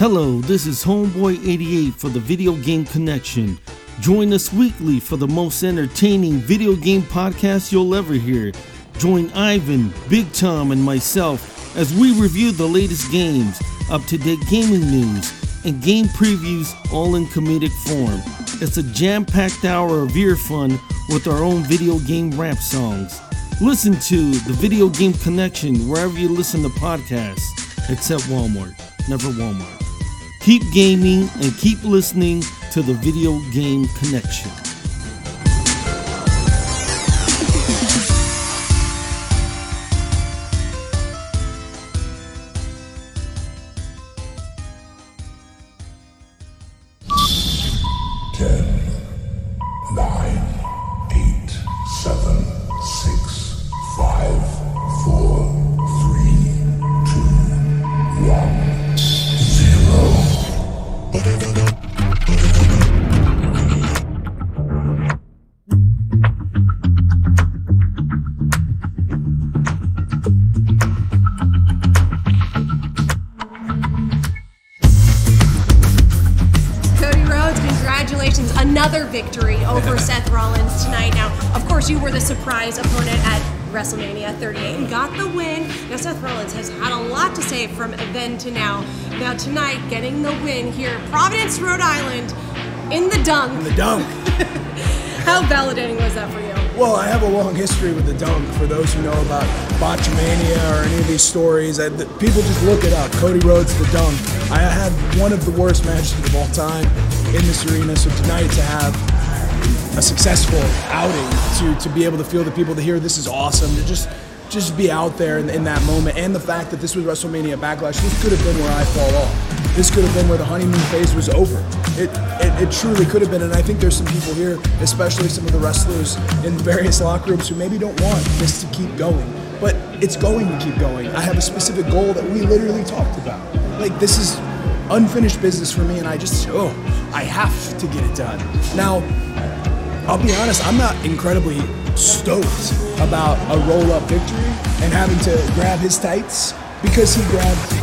Hello, this is Homeboy88 for the Video Game Connection. Join us weekly for the most entertaining video game podcast you'll ever hear. Join Ivan, Big Tom, and myself as we review the latest games, up to date gaming news, and game previews all in comedic form. It's a jam packed hour of ear fun with our own video game rap songs. Listen to the Video Game Connection wherever you listen to podcasts, except Walmart. Never Walmart. Keep gaming and keep listening to the Video Game Connection. Dunk. The dunk. How validating was that for you? Well, I have a long history with the dunk. For those who know about Botchamania or any of these stories, I, the, people just look it up. Cody Rhodes, the dunk. I had one of the worst matches of all time in this arena. So tonight to have a successful outing, to to be able to feel the people to hear this is awesome, to just just be out there in, in that moment, and the fact that this was WrestleMania Backlash, this could have been where I fall off. This could have been where the honeymoon phase was over. It, it, it truly could have been, and I think there's some people here, especially some of the wrestlers in various locker rooms, who maybe don't want this to keep going. But it's going to keep going. I have a specific goal that we literally talked about. Like, this is unfinished business for me, and I just, oh, I have to get it done. Now, I'll be honest, I'm not incredibly stoked about a roll up victory and having to grab his tights because he grabbed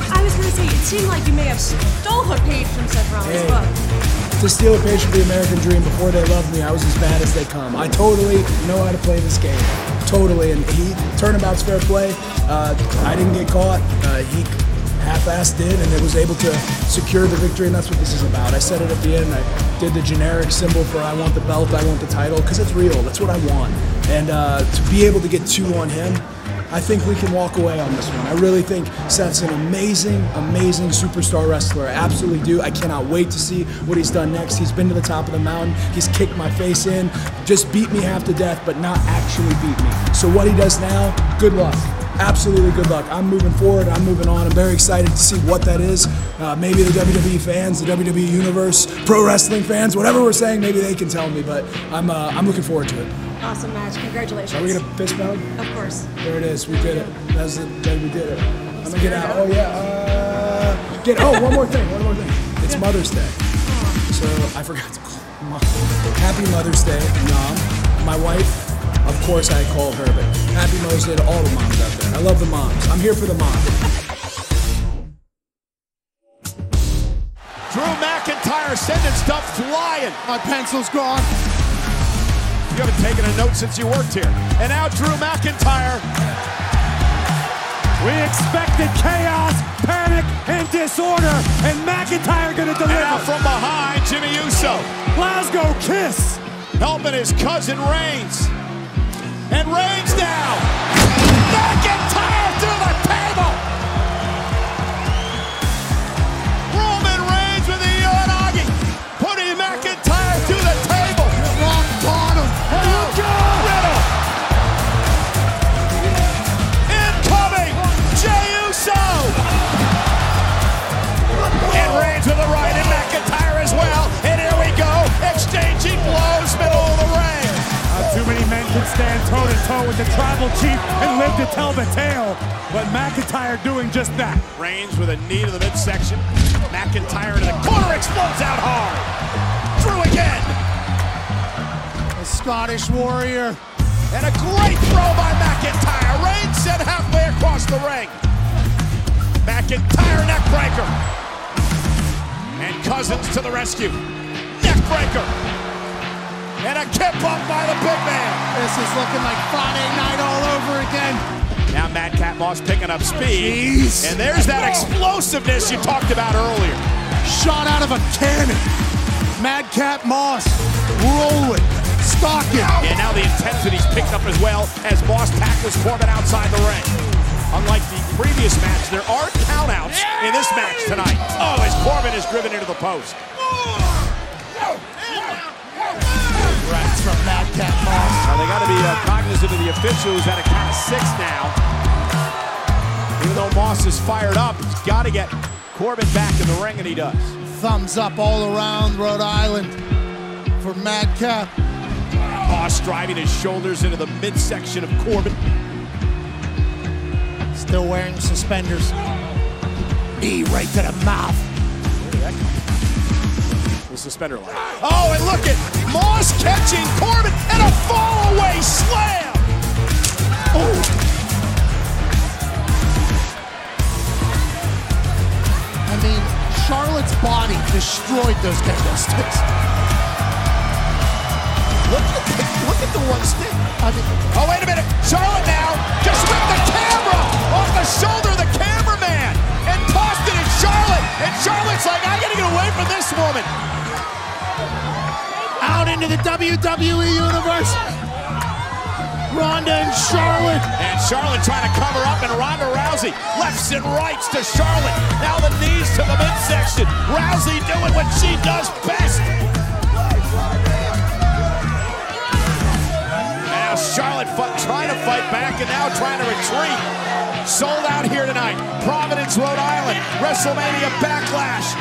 I to say, it seemed like you may have stole a page from Seth Rollins' Hey. book. to steal a page from the American Dream before they loved me. I was as bad as they come. I totally know how to play this game. Totally. And he, turnabout's fair play. Uh, I didn't get caught. Uh, he half-assed did and it was able to secure the victory and that's what this is about. I said it at the end. I did the generic symbol for I want the belt, I want the title because it's real. That's what I want. And uh, to be able to get two on him, I think we can walk away on this one. I really think Seth's an amazing, amazing superstar wrestler. I absolutely do. I cannot wait to see what he's done next. He's been to the top of the mountain. He's kicked my face in, just beat me half to death, but not actually beat me. So what he does now, good luck. Absolutely good luck. I'm moving forward. I'm moving on. I'm very excited to see what that is. Uh, maybe the WWE fans, the WWE universe, pro wrestling fans, whatever we're saying, maybe they can tell me. But I'm uh, I'm looking forward to it. Awesome match. Congratulations. Are we gonna fist bump? Of course. There it is. We did it. That's it. Then we did it. I'm gonna get out. Oh yeah. Uh, get. Oh, one more thing. One more thing. It's Mother's Day, so I forgot to call Mo- Happy Mother's Day, Mom. My wife, of course I call her, but Happy Mother's Day to all the moms out there. I love the moms. I'm here for the moms. Drew McIntyre sending stuff flying. My pencil's gone. You haven't taken a note since you worked here. And now Drew McIntyre. We expected chaos, panic, and disorder, and McIntyre gonna And deliver. now from behind, Jimmy Uso. Glasgow kiss. Helping his cousin Reigns. And Reigns now. McIntyre as well. And here we go. Exchanging blows middle of the ring. Not uh, too many men can stand toe to toe with the tribal chief and live to tell the tale. But McIntyre doing just that. Reigns with a knee to the midsection. McIntyre to the corner explodes out hard. Drew again. A Scottish warrior. And a great throw by McIntyre. Reigns sent halfway across the ring. McIntyre neckbreaker. And Cousins to the rescue. Neckbreaker. And a kip up by the big man. This is looking like Friday night all over again. Now Madcap Moss picking up speed. Jeez. And there's that explosiveness you talked about earlier. Shot out of a cannon. Madcap Moss rolling, stalking. And now the intensity's picked up as well as Moss tackles Corbin outside the ring. Unlike the previous match, there are countouts in this match tonight. Oh, as Corbin is driven into the post. Rats from Madcap Moss. Now they got to be uh, cognizant of the official who's at a count of six now. Even though Moss is fired up, he's got to get Corbin back in the ring, and he does. Thumbs up all around Rhode Island for Madcap. Moss driving his shoulders into the midsection of Corbin. Still wearing suspenders. Knee right to the mouth. The suspender line. Oh, and look at Moss catching Corbin and a fall away slam. Oh. I mean, Charlotte's body destroyed those kendo sticks. Look at the, look at the one stick. Oh, wait a minute. Charlotte now just ripped the camera off the shoulder of the cameraman and tossed it at Charlotte. And Charlotte's like, I gotta get away from this woman. out into the WWE universe. Ronda and Charlotte. And Charlotte trying to cover up, and Ronda Rousey lefts and rights to Charlotte. Now the knees to the midsection. Rousey doing what she does best. Charlotte trying to fight back and now trying to retreat. Sold out here tonight. Providence, Rhode Island. WrestleMania Backlash.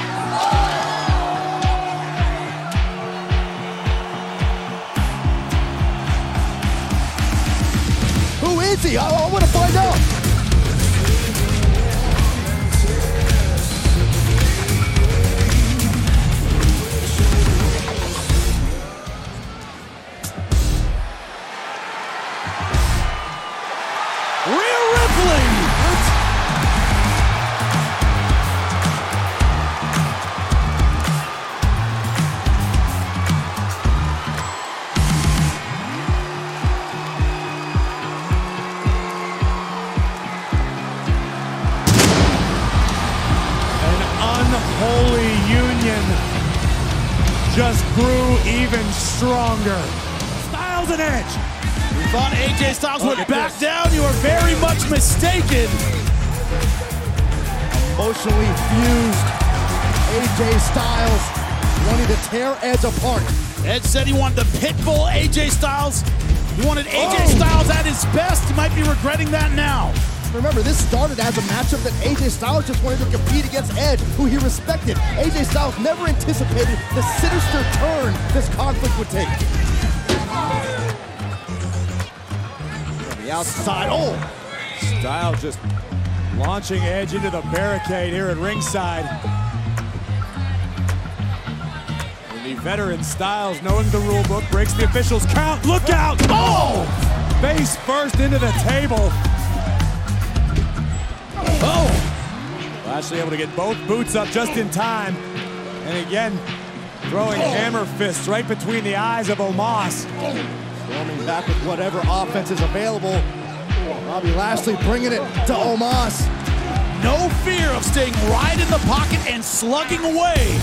Who is he? Oh, I, I want to find out. Just grew even stronger. Styles and Edge. You thought AJ Styles Look would back this. down? You were very much mistaken. Emotionally fused. AJ Styles wanting to tear Edge apart. Edge said he wanted the pitbull AJ Styles. He wanted AJ Oh. Styles at his best. He might be regretting that now. Remember, this started as a matchup that AJ Styles just wanted to compete against Edge, who he respected. AJ Styles never anticipated the sinister turn this conflict would take. From The outside. Oh! Style just launching Edge into the barricade here at ringside. The veteran Styles, knowing the rule book, breaks the officials' count. Look out! Oh! Face first into the table. Oh! Lashley able to get both boots up just in time. And again, throwing oh. hammer fists right between the eyes of Omos. Storming back with whatever offense is available. Bobby Lashley bringing it to Omos. No fear of staying right in the pocket and slugging away.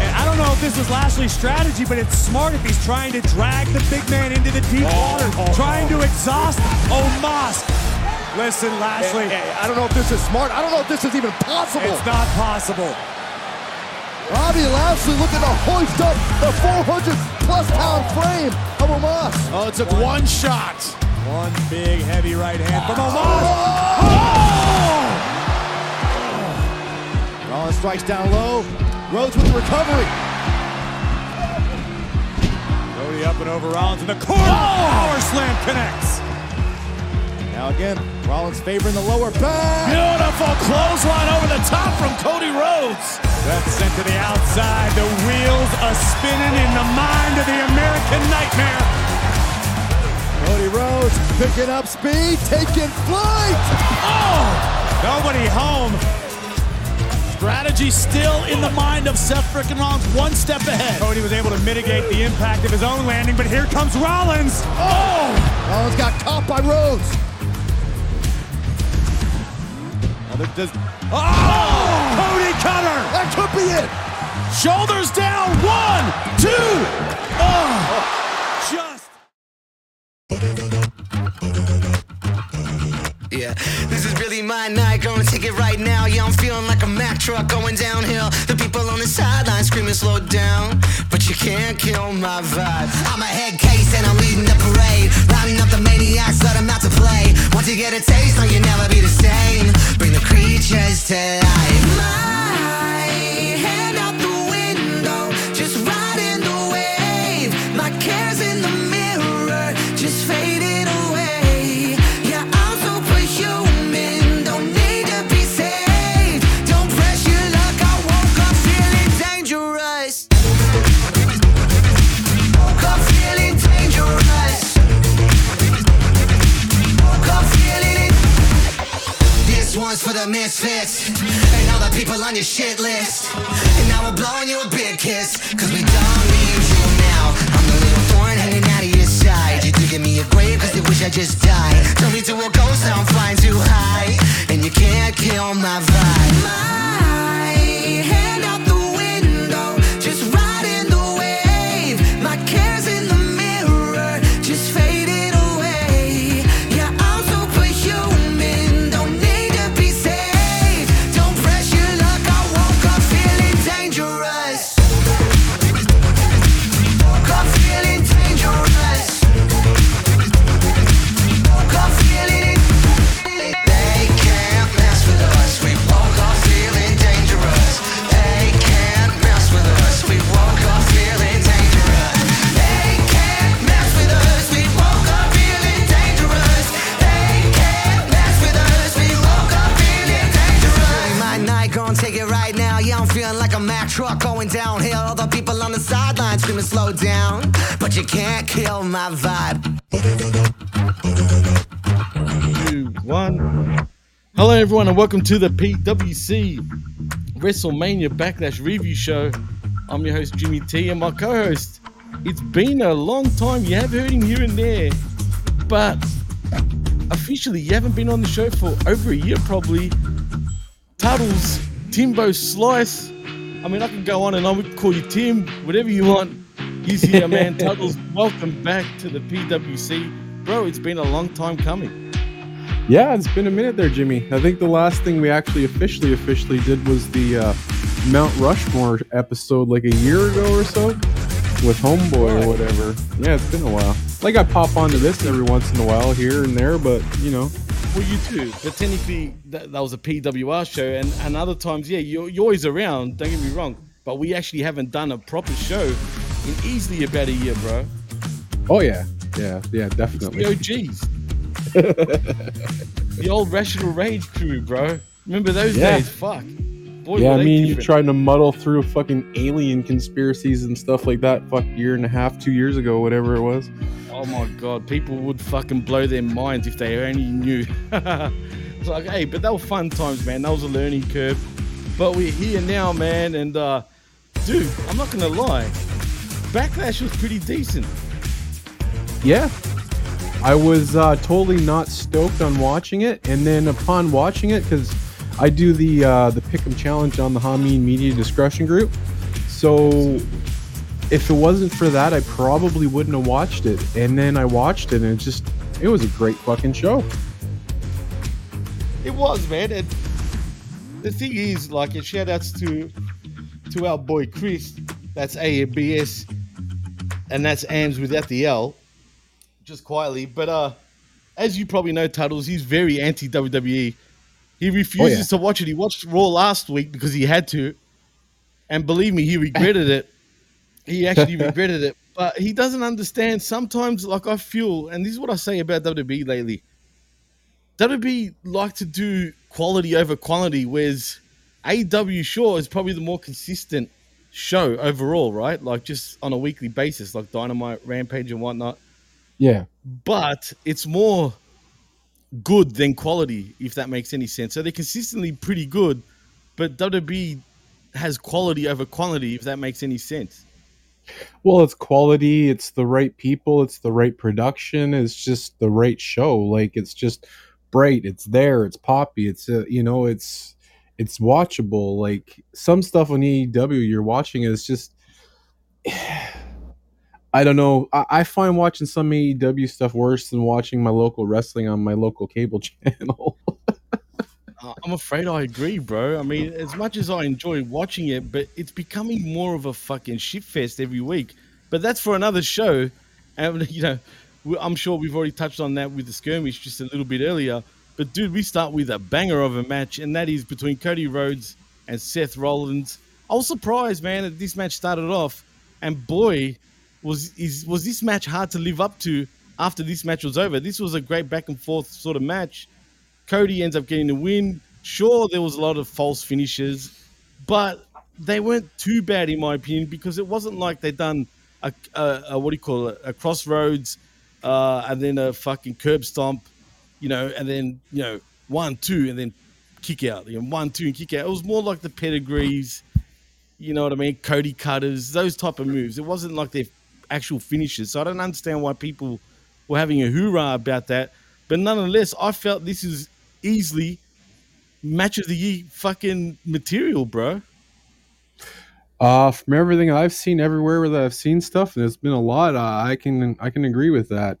And I don't know if this is Lashley's strategy, but it's smart if he's trying to drag the big man into the deep oh, water, oh, trying to exhaust Omos. Listen, Lashley. Hey, hey, I don't know if this is smart. I don't know if this is even possible. It's not possible. Bobby Lashley looking to hoist up the 400 plus pound frame of Omos. Oh, it took one shot. One big heavy right hand from Omos. Oh! Rollins strikes down low. Rhodes with the recovery. Cody up and over Rollins in the corner. Power slam connects. Now again, Rollins favoring the lower back. Beautiful clothesline over the top from Cody Rhodes. That's sent to the outside. The wheels are spinning in the mind of the American Nightmare. Cody Rhodes picking up speed, taking flight. Oh! Nobody home. Strategy still in the mind of Seth frickin' Rollins, one step ahead. Cody was able to mitigate the impact of his own landing, but here comes Rollins. Oh! Rollins got caught by Rhodes. Does, oh! Cody Cutter! That could be it. Shoulders down, one, two. Oh, just. Yeah, this is really my night. Gonna take it right now. Yeah, I'm feeling like a Mack truck going downhill. The people on the sideline screaming, slow down. But you can't kill my vibe. I'm a head case and I'm leading the parade. Rounding up the maniacs, let them out to play. Once you get a taste, no, you'll never be the same. Creatures to life. The misfits. And all the people on your shit list. And now we're blowing you a big kiss. Cause we don't need you now. I'm the little thorn hanging out of your side. You're digging me a grave cause you wish I just died. Turn me to a ghost I'm flying too high. And you can't kill my vibe like a Mack truck going downhill All the people on the sideline screaming slow down But you can't kill my vibe two, one. Hello, everyone, and welcome to the PWC WrestleMania Backlash Review Show. I'm your host, Jimmy T, and my co host. It's been a long time. You have heard him here and there, but officially, you haven't been on the show for over a year, probably. Tuddles, Timbo Slice. I mean, I can go on and I would call you Tim, whatever you want. He's here, man. Tuddles, welcome back to the PWC. Bro, it's been a long time coming. Yeah, it's been a minute there, Jimmy. I think the last thing we actually officially officially did was the uh, Mount Rushmore episode like a year ago or so with Homeboy or whatever. Yeah, it's been a while. Like I pop onto this every once in a while here and there, but you know. Well, you too. But technically, that, that was a PWR show, and, and other times, yeah, you're, you're always around. Don't get me wrong. But we actually haven't done a proper show in easily about a year, bro. Oh yeah, yeah, yeah, definitely. It's the OGs. the old Rational Rage crew, bro. Remember those Yeah. days? Fuck. Boy, yeah, I mean, you're trying to muddle through fucking alien conspiracies and stuff like that. Fuck, year and a half, two years ago, whatever it was. Oh my god, people would fucking blow their minds if they only knew. it's like, hey, but they were fun times, man. That was a learning curve. But we're here now, man, and uh dude, I'm not gonna lie. Backlash was pretty decent. Yeah. I was uh, totally not stoked on watching it, and then upon watching it, because I do the uh, the Pick'em challenge on the Hamin Media discussion group, so if it wasn't for that, I probably wouldn't have watched it. And then I watched it, and it just it was a great fucking show. It was, man. And the thing is, like, and shout outs to to our boy Chris. That's AMBS, and that's AMS without the L. Just quietly, but uh, as you probably know, Tuddles, he's very anti WWE. He refuses oh, to watch it. He watched Raw last week because he had to, and believe me, he regretted it. He actually regretted it, but he doesn't understand. Sometimes, like I feel, and this is what I say about WWE lately. WWE like to do quality over quantity, whereas AEW sure is probably the more consistent show overall, right? Like just on a weekly basis, like Dynamite, Rampage, and whatnot. Yeah. But it's more good than quality, if that makes any sense. So they're consistently pretty good, but WWE has quality over quantity, if that makes any sense. Well, it's quality, it's the right people, it's the right production, it's just the right show. Like it's just bright, it's there, it's poppy, it's uh, you know, it's it's watchable. Like some stuff on AEW you're watching is just I don't know. I, I find watching some AEW stuff worse than watching my local wrestling on my local cable channel. Uh, I'm afraid I agree, bro. I mean, as much as I enjoy watching it, but it's becoming more of a fucking shitfest every week. But that's for another show. And, you know, I'm sure we've already touched on that with the skirmish just a little bit earlier. But, dude, we start with a banger of a match, and that is between Cody Rhodes and Seth Rollins. I was surprised, man, that this match started off, and boy, was is was this match hard to live up to after this match was over. This was a great back and forth sort of match. Cody ends up getting the win. Sure, there was a lot of false finishes, but they weren't too bad in my opinion because it wasn't like they done a, a, a what do you call it a crossroads uh, and then a fucking curb stomp, you know, and then you know one two and then kick out, you know, one two and kick out. It was more like the pedigrees, you know what I mean, Cody cutters, those type of moves. It wasn't like their actual finishes. So I don't understand why people were having a hoorah about that. But nonetheless, I felt this is easily match of the year fucking material, bro. Uh, from everything I've seen everywhere that I've seen stuff, and there's been a lot. Uh, I can I can agree with that.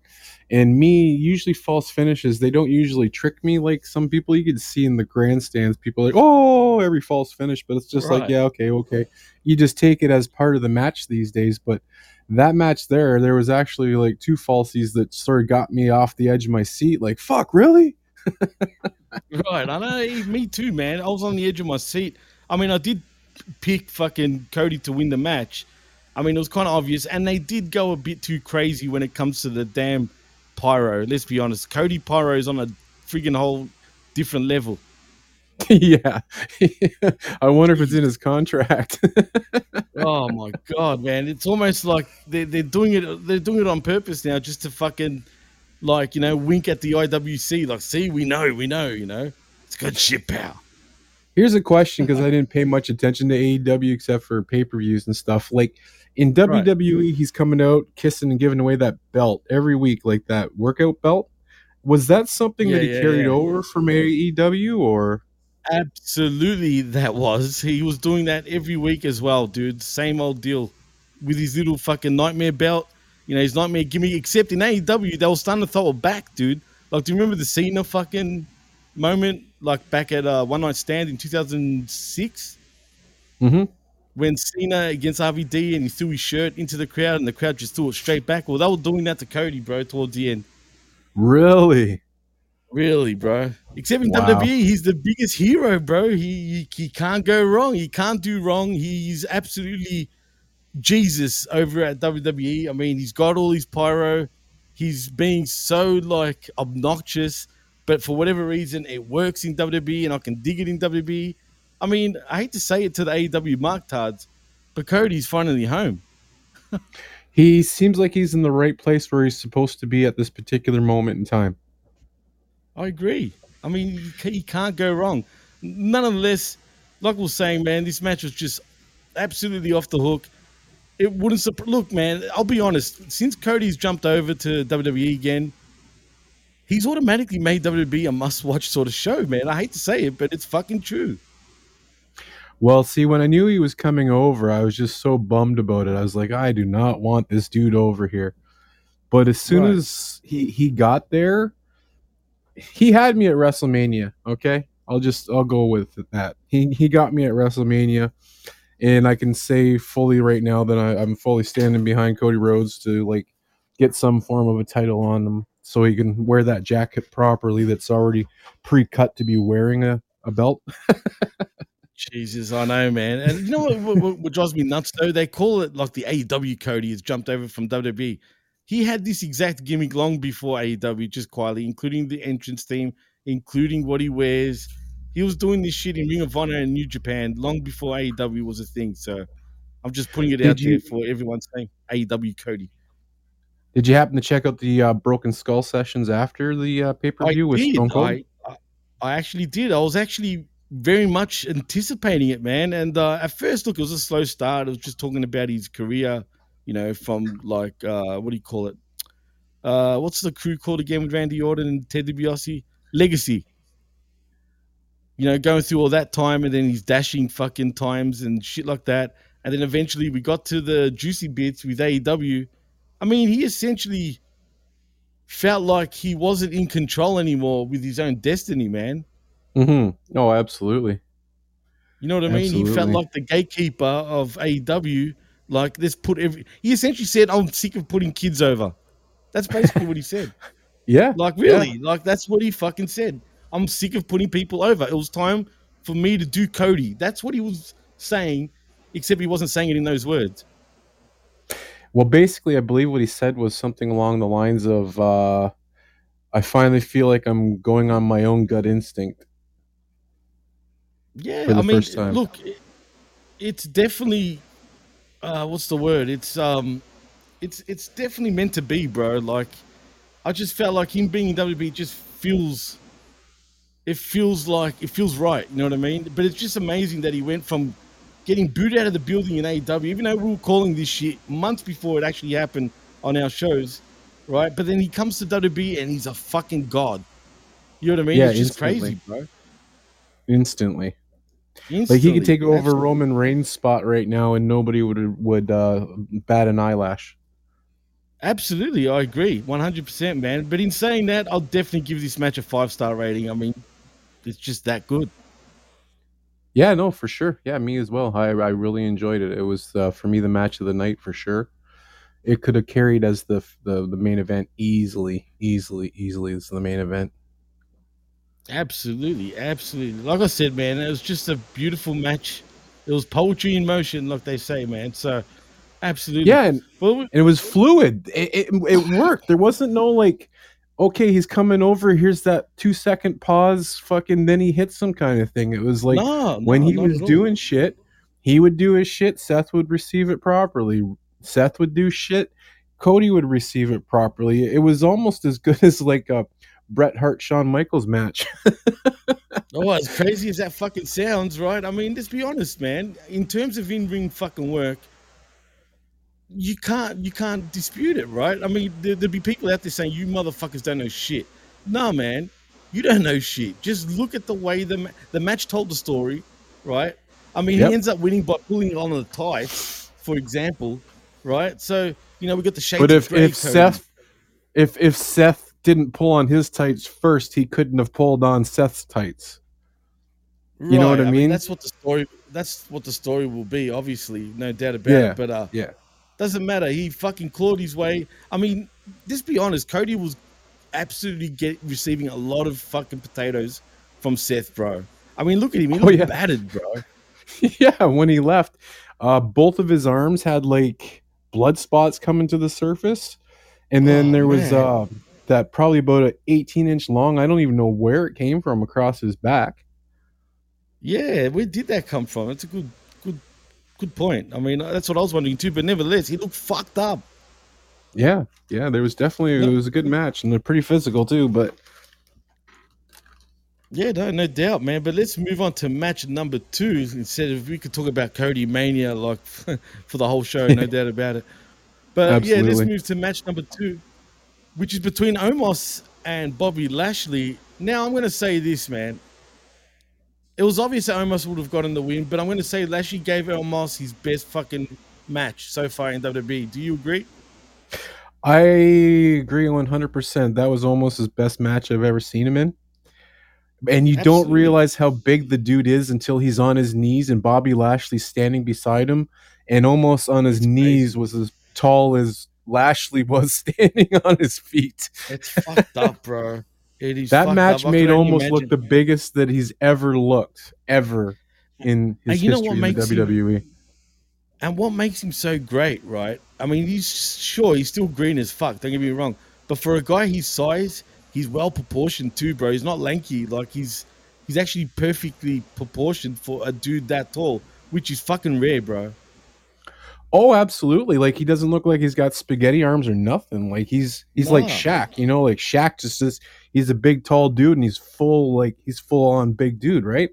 And me, usually false finishes, they don't usually trick me like some people. You could see in the grandstands, people are like, oh, every false finish, but it's just like, yeah, okay, okay. You just take it as part of the match these days. But that match there, there was actually like two falsies that sort of got me off the edge of my seat. Like, fuck, really? Right, I know. Me too, man. I was on the edge of my seat. I mean, I did pick fucking Cody to win the match. I mean, it was kind of obvious, and they did go a bit too crazy when it comes to the damn pyro. Let's be honest, Cody Pyro is on a friggin' whole different level. Yeah. I wonder if it's in his contract. oh my god, man! It's almost like they're, they're doing it. They're doing it on purpose now, just to fucking like you know wink at the IWC. Like, see, we know, we know, you know, it's good shit, pal. Here's a question because I didn't pay much attention to AEW except for pay per views and stuff. Like in Right. WWE, he's coming out kissing and giving away that belt every week, like that workout belt. Was that something that he yeah, carried yeah. over from AEW or? Absolutely, that was. He was doing that every week as well, dude. Same old deal with his little fucking nightmare belt. You know, his nightmare gimmick. Except in AEW, they were starting to throw it back, dude. Like, do you remember the Cena fucking moment, like back at uh, One Night Stand in 2006? Mm-hmm. when Cena against RVD and he threw his shirt into the crowd and the crowd just threw it straight back. Well, they were doing that to Cody, bro, towards the end. Really? Really, bro. Except in Wow. WWE, he's the biggest hero, bro. He, he he can't go wrong. He can't do wrong. He's absolutely Jesus over at WWE. I mean, he's got all his pyro. He's being so like obnoxious, but for whatever reason, it works in WWE, and I can dig it in WWE. I mean, I hate to say it to the AEW Mark Tards, but Cody's finally home. He seems like he's in the right place where he's supposed to be at this particular moment in time. I agree. I mean, you, can't go wrong. Nonetheless, like we are saying, man, this match was just absolutely off the hook. It wouldn't. Look, man, I'll be honest. Since Cody's jumped over to WWE again, he's automatically made WWE a must-watch sort of show, man. I hate to say it, but it's fucking true. Well, see, when I knew he was coming over, I was just so bummed about it. I was like, I do not want this dude over here. But as soon Right. as he, he got there, he had me at WrestleMania. Okay, I'll just I'll go with that. He he got me at WrestleMania, and I can say fully right now that I, I'm fully standing behind Cody Rhodes to like get some form of a title on him, so he can wear that jacket properly. That's already pre-cut to be wearing a, a belt. Jesus, I know, man. And you know what, what, what- drives me nuts though? They call it like the AEW Cody has jumped over from WWE. He had this exact gimmick long before AEW, just quietly, including the entrance theme, including what he wears. He was doing this shit in Ring of Honor and New Japan long before AEW was a thing. So I'm just putting it Did out you- there for everyone saying AEW Cody. Did you happen to check out the uh, Broken Skull sessions after the uh, pay per view with did. Stone Cold? I, I, I actually did. I was actually very much anticipating it, man. And uh, at first, look, it was a slow start. It was just talking about his career, you know, from like uh, what do you call it? Uh, what's the crew called again with Randy Orton and Ted DiBiase? Legacy. You know, going through all that time, and then he's dashing fucking times and shit like that. And then eventually, we got to the juicy bits with AEW. I mean, he essentially felt like he wasn't in control anymore with his own destiny, man. Mm-hmm. Oh, absolutely. You know what I mean? He felt like the gatekeeper of AEW. Like, let's put every. He essentially said, "I'm sick of putting kids over." That's basically what he said. Yeah. Like, yeah. really? Like, that's what he fucking said. I'm sick of putting people over. It was time for me to do Cody. That's what he was saying, except he wasn't saying it in those words. Well, basically, I believe what he said was something along the lines of, uh, "I finally feel like I'm going on my own gut instinct." Yeah, I mean, look, it's definitely uh, what's the word? It's um, it's it's definitely meant to be, bro. Like, I just felt like him being in WB just feels, it feels like it feels right. You know what I mean? But it's just amazing that he went from getting booted out of the building in AEW, even though we were calling this shit months before it actually happened on our shows, right? But then he comes to WB and he's a fucking god. You know what I mean? Yeah, it's just instantly. crazy, bro. Instantly. Like he could take over absolutely. Roman Reigns' spot right now, and nobody would would uh, bat an eyelash. Absolutely, I agree, one hundred percent, man. But in saying that, I'll definitely give this match a five star rating. I mean, it's just that good. Yeah, no, for sure. Yeah, me as well. I I really enjoyed it. It was uh, for me the match of the night for sure. It could have carried as the the the main event easily, easily, easily as the main event. Absolutely, absolutely. Like I said, man, it was just a beautiful match. It was poetry in motion, like they say, man. So, absolutely, Yeah, and, Well, it was fluid. It, it it worked. There wasn't no like, okay, he's coming over. Here's that two second pause. Fucking then he hits some kind of thing. It was like No, when no, he was doing shit, he would do his shit. Seth would receive it properly. Seth would do shit. Cody would receive it properly. It was almost as good as like a Bret Hart Shawn Michaels match. Oh, as crazy as that fucking sounds, right? I mean, let's be honest, man. In terms of in-ring fucking work, you can't you can't dispute it, right? I mean, there, there'd be people out there saying you motherfuckers don't know shit. Nah, man, you don't know shit. Just look at the way the ma- the match told the story, right? I mean, Yep. he ends up winning by pulling it on the tights, for example, right? So you know we got the shades. but if if. Seth if if Seth didn't pull on his tights first, he couldn't have pulled on Seth's tights. You know what I mean? That's what the story. That's what the story will be. Obviously, no doubt about Yeah, it. But uh, yeah. doesn't matter. He fucking clawed his way. I mean, just be honest. Cody was absolutely get receiving a lot of fucking potatoes from Seth, bro. I mean, look at him. He Oh, yeah. battered, bro. yeah, when he left, uh, both of his arms had like blood spots coming to the surface, and then Oh, there was uh, that probably about an 18 inch long. I don't even know where it came from across his back. Yeah, where did that come from? It's a good, good, good point. I mean, that's what I was wondering too. But nevertheless, he looked fucked up. Yeah, yeah, there was definitely it was a good match and they're pretty physical too. But Yeah, no, no doubt, man. But let's move on to match number two. Instead of we could talk about Cody Mania like for the whole show, no doubt about it. But yeah, let's move to match number two, which is between Omos and Bobby Lashley. Now I'm gonna say this, man. It was obvious that Omos would have gotten the win, but I'm gonna say Lashley gave Omos his best fucking match so far in WWE. Do you agree? I agree 100%. That was almost his best match I've ever seen him in. And you don't realize how big the dude is until he's on his knees and Bobby Lashley standing beside him and almost on his knees was as tall as Lashley was standing on his feet. It's fucked up, bro. It is That match up. Made almost look the biggest that he's ever looked ever in his you know what history in makes the him- WWE. And what makes him so great, right? I mean, he's sure he's still green as fuck. Don't get me wrong, but for a guy his size, he's well proportioned too, bro. He's not lanky. Like he's he's actually perfectly proportioned for a dude that tall, which is fucking rare, bro. Oh, absolutely. Like he doesn't look like he's got spaghetti arms or nothing. Like he's he's like. Shaq, you know, like Shaq just is he's a big tall dude and he's full like he's full on big dude, right?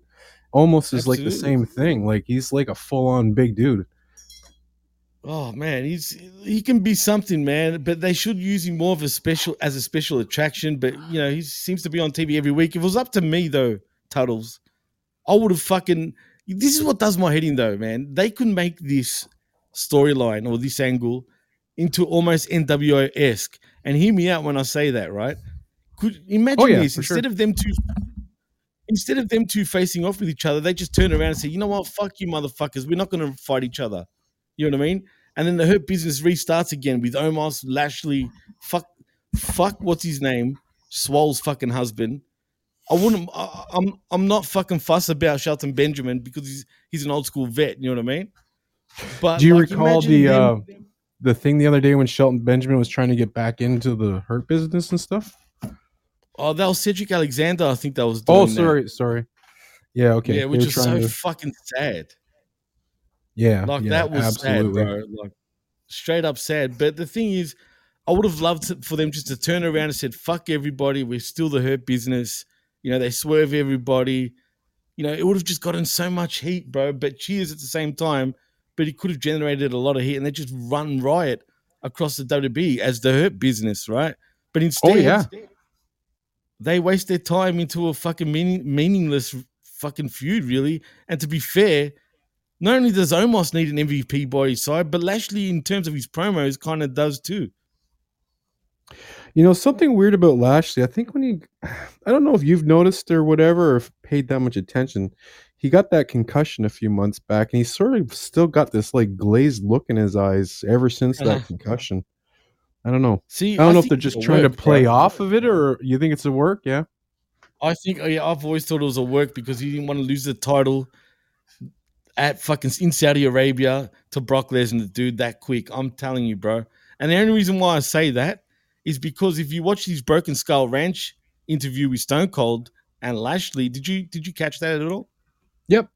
Almost is like the same thing. Like he's like a full on big dude. Oh man, he's he can be something, man. But they should use him more of a special as a special attraction. But you know, he seems to be on TV every week. If it was up to me, though, Tuddles, I would have fucking. This is what does my head in, though, man. They could make this storyline or this angle into almost NWO esque. And hear me out when I say that, right? Could imagine Oh, yeah, this for sure. instead of them two. Instead of them two facing off with each other, they just turn around and say, "You know what? Fuck you, motherfuckers. We're not going to fight each other." You know what I mean? And then the Hurt Business restarts again with Omos, Lashley, fuck, fuck, what's his name? Swole's fucking husband. I wouldn't. I, I'm. I'm not fucking fuss about Shelton Benjamin because he's he's an old school vet. You know what I mean? But Do you like, recall the uh the thing the other day when Shelton Benjamin was trying to get back into the hurt business and stuff? oh, that was Cedric Alexander. I think that was. Doing Oh, that. sorry, sorry. Yeah, okay. Yeah, which is so to- fucking sad. Yeah, Like yeah, that was absolutely. sad, bro. Like straight up sad. But the thing is, I would have loved to, for them just to turn around and said, "Fuck everybody. We're still the hurt business." You know, they swerve everybody. You know, it would have just gotten so much heat, bro. But cheers at the same time. But he could have generated a lot of heat, and they just run riot across the WWE as the hurt business, right? But instead, Oh, yeah. they waste their time into a fucking meaning, meaningless fucking feud, really. And to be fair, not only does Omos need an MVP by his side, but Lashley, in terms of his promos, kind of does too. You know, something weird about Lashley, I think when he I don't know if you've noticed or whatever or if paid that much attention. He got that concussion a few months back and he sort of still got this like glazed look in his eyes ever since Uh-huh. that concussion. I don't know. See, I don't I know if they're just a trying to play bro. off of it or you think it's a work, yeah. I think, oh yeah, I've always thought it was a work because he didn't want to lose the title at fucking in Saudi Arabia to Brock Lesnar, dude, that quick. I'm telling you, bro. And the only reason why I say that is because if you watch his Broken Skull Ranch interview with Stone Cold and Lashley, did you did you catch that at all? Yep.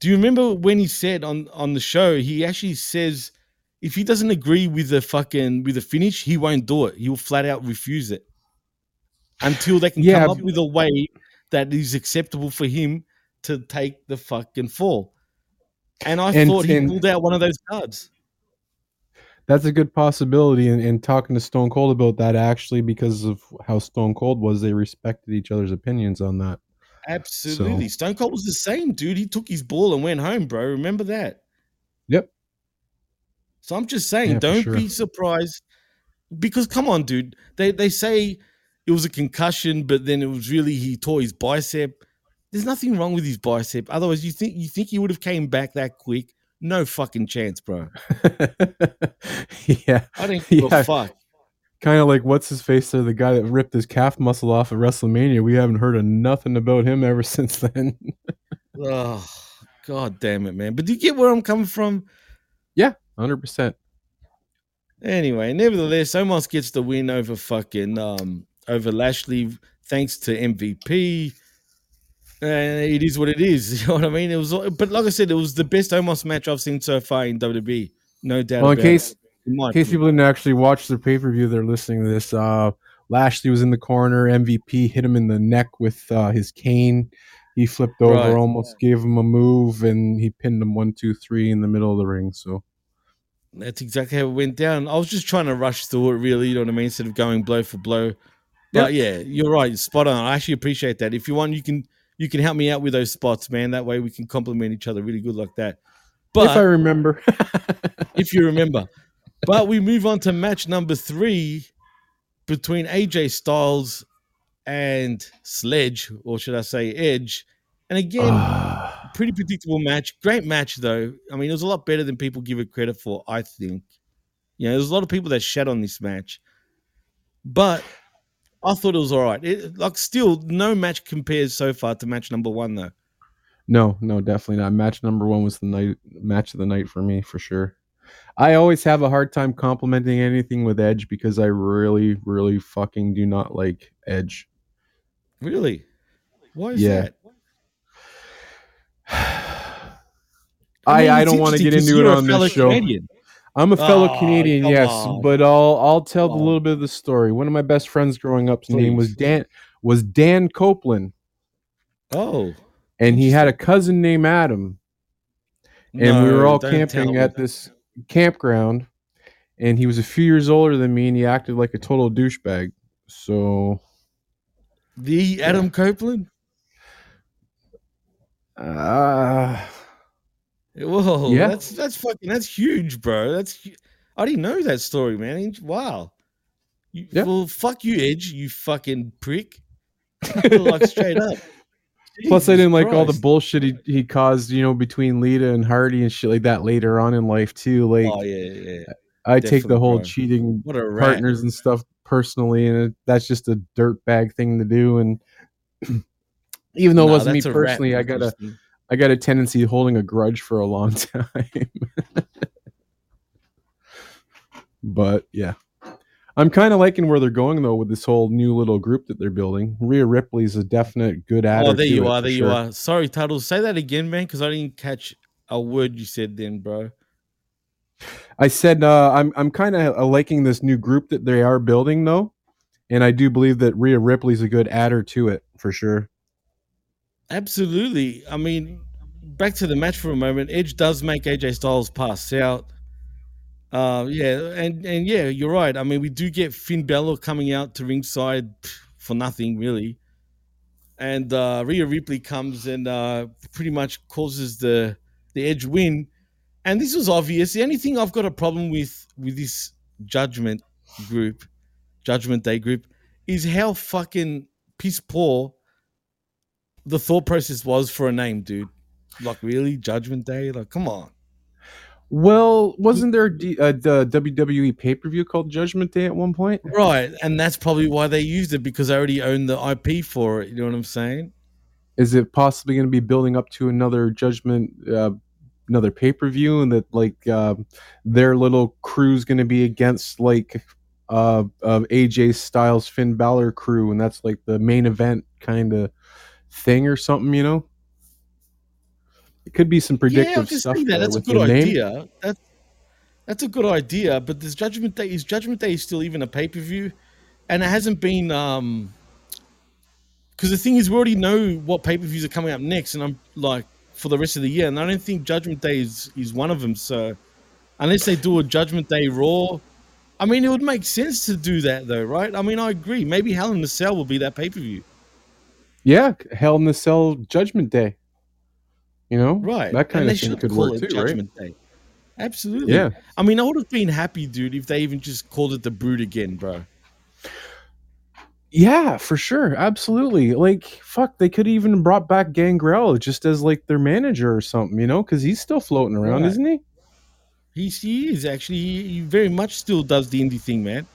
Do you remember when he said on on the show? He actually says if he doesn't agree with the fucking with the finish, he won't do it. He will flat out refuse it until they can Yeah, come up with a way that is acceptable for him to take the fucking fall. And I And- thought he and- pulled out one of those cards. That's a good possibility. And, and talking to Stone Cold about that actually because of how Stone Cold was, they respected each other's opinions on that. Absolutely. Stone Cold was the same, dude. He took his ball and went home, bro. Remember that? Yep. So I'm just saying, Yeah, don't sure. be surprised. Because come on, dude. They they say it was a concussion, but then it was really he tore his bicep. There's nothing wrong with his bicep. Otherwise, you think you think he would have came back that quick? No fucking chance, bro. yeah. I don't give a fuck. Kind of like what's his face there, the guy that ripped his calf muscle off at WrestleMania. We haven't heard of nothing about him ever since then. Oh, god damn it, man. But do you get where I'm coming from? yeah, hundred percent. Anyway, nevertheless, Omos gets the win over fucking um over Lashley thanks to MVP. And it is what it is. You know what I mean? It was, but like I said, it was the best Omos match I've seen so far in WWE. No doubt. Well, in about case it. In case people didn't actually watch the pay per view, they're listening to this. Uh, Lashley was in the corner. MVP hit him in the neck with uh, his cane. He flipped over, Right. almost gave him a move, and he pinned him one, two, three in the middle of the ring. So That's exactly how it went down. I was just trying to rush through it, really. You know what I mean? Instead of going blow for blow. But yeah, you're right. Spot on. I actually appreciate that. If you want, you can you can help me out with those spots, man. That way we can complement each other really good like that. But if I remember, if you remember. But we move on to match number three between AJ Styles and Sledge, or should I say Edge. And again, ah. pretty predictable match. Great match, though. I mean, it was a lot better than people give it credit for, I think. You know, there's a lot of people that shat on this match. But I thought it was all right. It, like, still, no match compares so far to match number one, though. no, no, definitely not. Match number one was the night match of the night for me for sure. I always have a hard time complimenting anything with Edge because I really, really fucking do not like Edge. Really? Why is Yeah. that? I, mean, I, don't want to get into it on this show. Canadian. I'm a fellow Oh, Canadian, yes, on. but I'll I'll tell a little bit of the story. One of my best friends growing up's name was Dan was Dan Copeland, Oh. and he had a cousin named Adam, and we were all camping at this campground, and he was a few years older than me, and he acted like a total douchebag. So, The Adam Copeland? uh, Whoa, Yeah. that's that's fucking that's huge, bro. That's I didn't know that story, man. Wow. You, Yeah. Well, fuck you, Edge, you fucking prick. like straight up. Plus I didn't like all the bullshit he, he caused, you know, between Lita and Hardy and shit like that later on in life too. Like, Oh yeah, yeah. I take the whole bro. cheating What a rat. partners and stuff personally, and it, that's just a dirtbag thing to do. And even though it wasn't me that's a rat, personally, I got a Justin. Got a tendency of holding a grudge for a long time. but yeah, I'm kind of liking where they're going though with this whole new little group that they're building. Rhea Ripley's a definite good adder. Oh, there you are, there you sure. are. Sorry, Tuddles. Say that again, man, because I didn't catch a word you said then, bro. I said uh, I'm I'm kind of liking this new group that they are building though, and I do believe that Rhea Ripley's a good adder to it for sure. Absolutely. I mean, back to the match for a moment. Edge does make AJ Styles pass out. Uh, yeah, and and yeah, you're right. I mean, we do get Finn Balor coming out to ringside for nothing really, and uh, Rhea Ripley comes and uh, pretty much causes the the Edge win. And this was obvious. The only thing I've got a problem with with this Judgment group, Judgment Day group, is how fucking piss poor the thought process was for a name, dude. Like, really, Judgment Day? Like, come on. Well, wasn't there a, uh, the WWE pay per view called Judgment Day at one point? Right, and that's probably why they used it because they already own the IP for it. You know what I'm saying? Is it possibly going to be building up to another Judgment, uh, another pay per view, and that like uh, their little crew's going to be against like uh, of AJ Styles Finn Balor crew, and that's like the main event kind of thing or something, you know? It could be some predictive yeah, stuff. that. That's a good name. idea. That's that's a good idea. But this Judgment Day is Judgment Day is still even a pay per view, and it hasn't been um. Because the thing is, we already know what pay per views are coming up next, and I'm like for the rest of the year, and I don't think Judgment Day is is one of them. So unless they do a Judgment Day Raw, I mean, it would make sense to do that though, right? I mean, I agree. Maybe Hell in the Cell will be that pay per view. Yeah, Hell in the Cell Judgment Day. You know, Right. That kind and of thing could work too, right? Day. Absolutely. Yeah. I mean, I would have been happy, dude, if they even just called it the Brood again, bro. Yeah, for sure, absolutely. Like, fuck, they could even brought back Gangrel just as like their manager or something, you know, because he's still floating around, Right. isn't he? He's, he is actually, he, he very much still does the indie thing, man.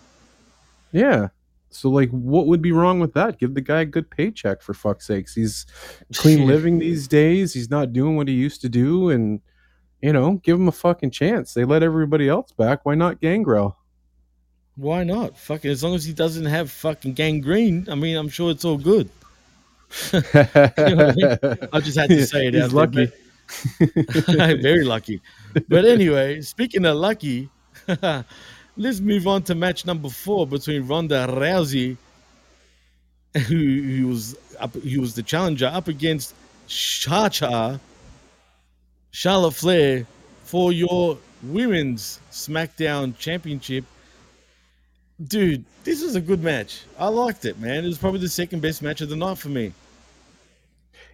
Yeah. So, like, what would be wrong with that? Give the guy a good paycheck for fuck's sakes. He's clean living these days. He's not doing what he used to do, and you know, give him a fucking chance. They let everybody else back. Why not Gangrel? Why not? Fucking, as long as he doesn't have fucking gangrene, I mean, I'm sure it's all good. You know I mean? I just had to say it He's lucky. there. Very lucky. But anyway, speaking of lucky, let's move on to match number four between Ronda Rousey, who, who was up, was the challenger, up against Cha Charlotte Flair for your women's SmackDown Championship. Dude, this was a good match. I liked it, man. It was probably the second best match of the night for me.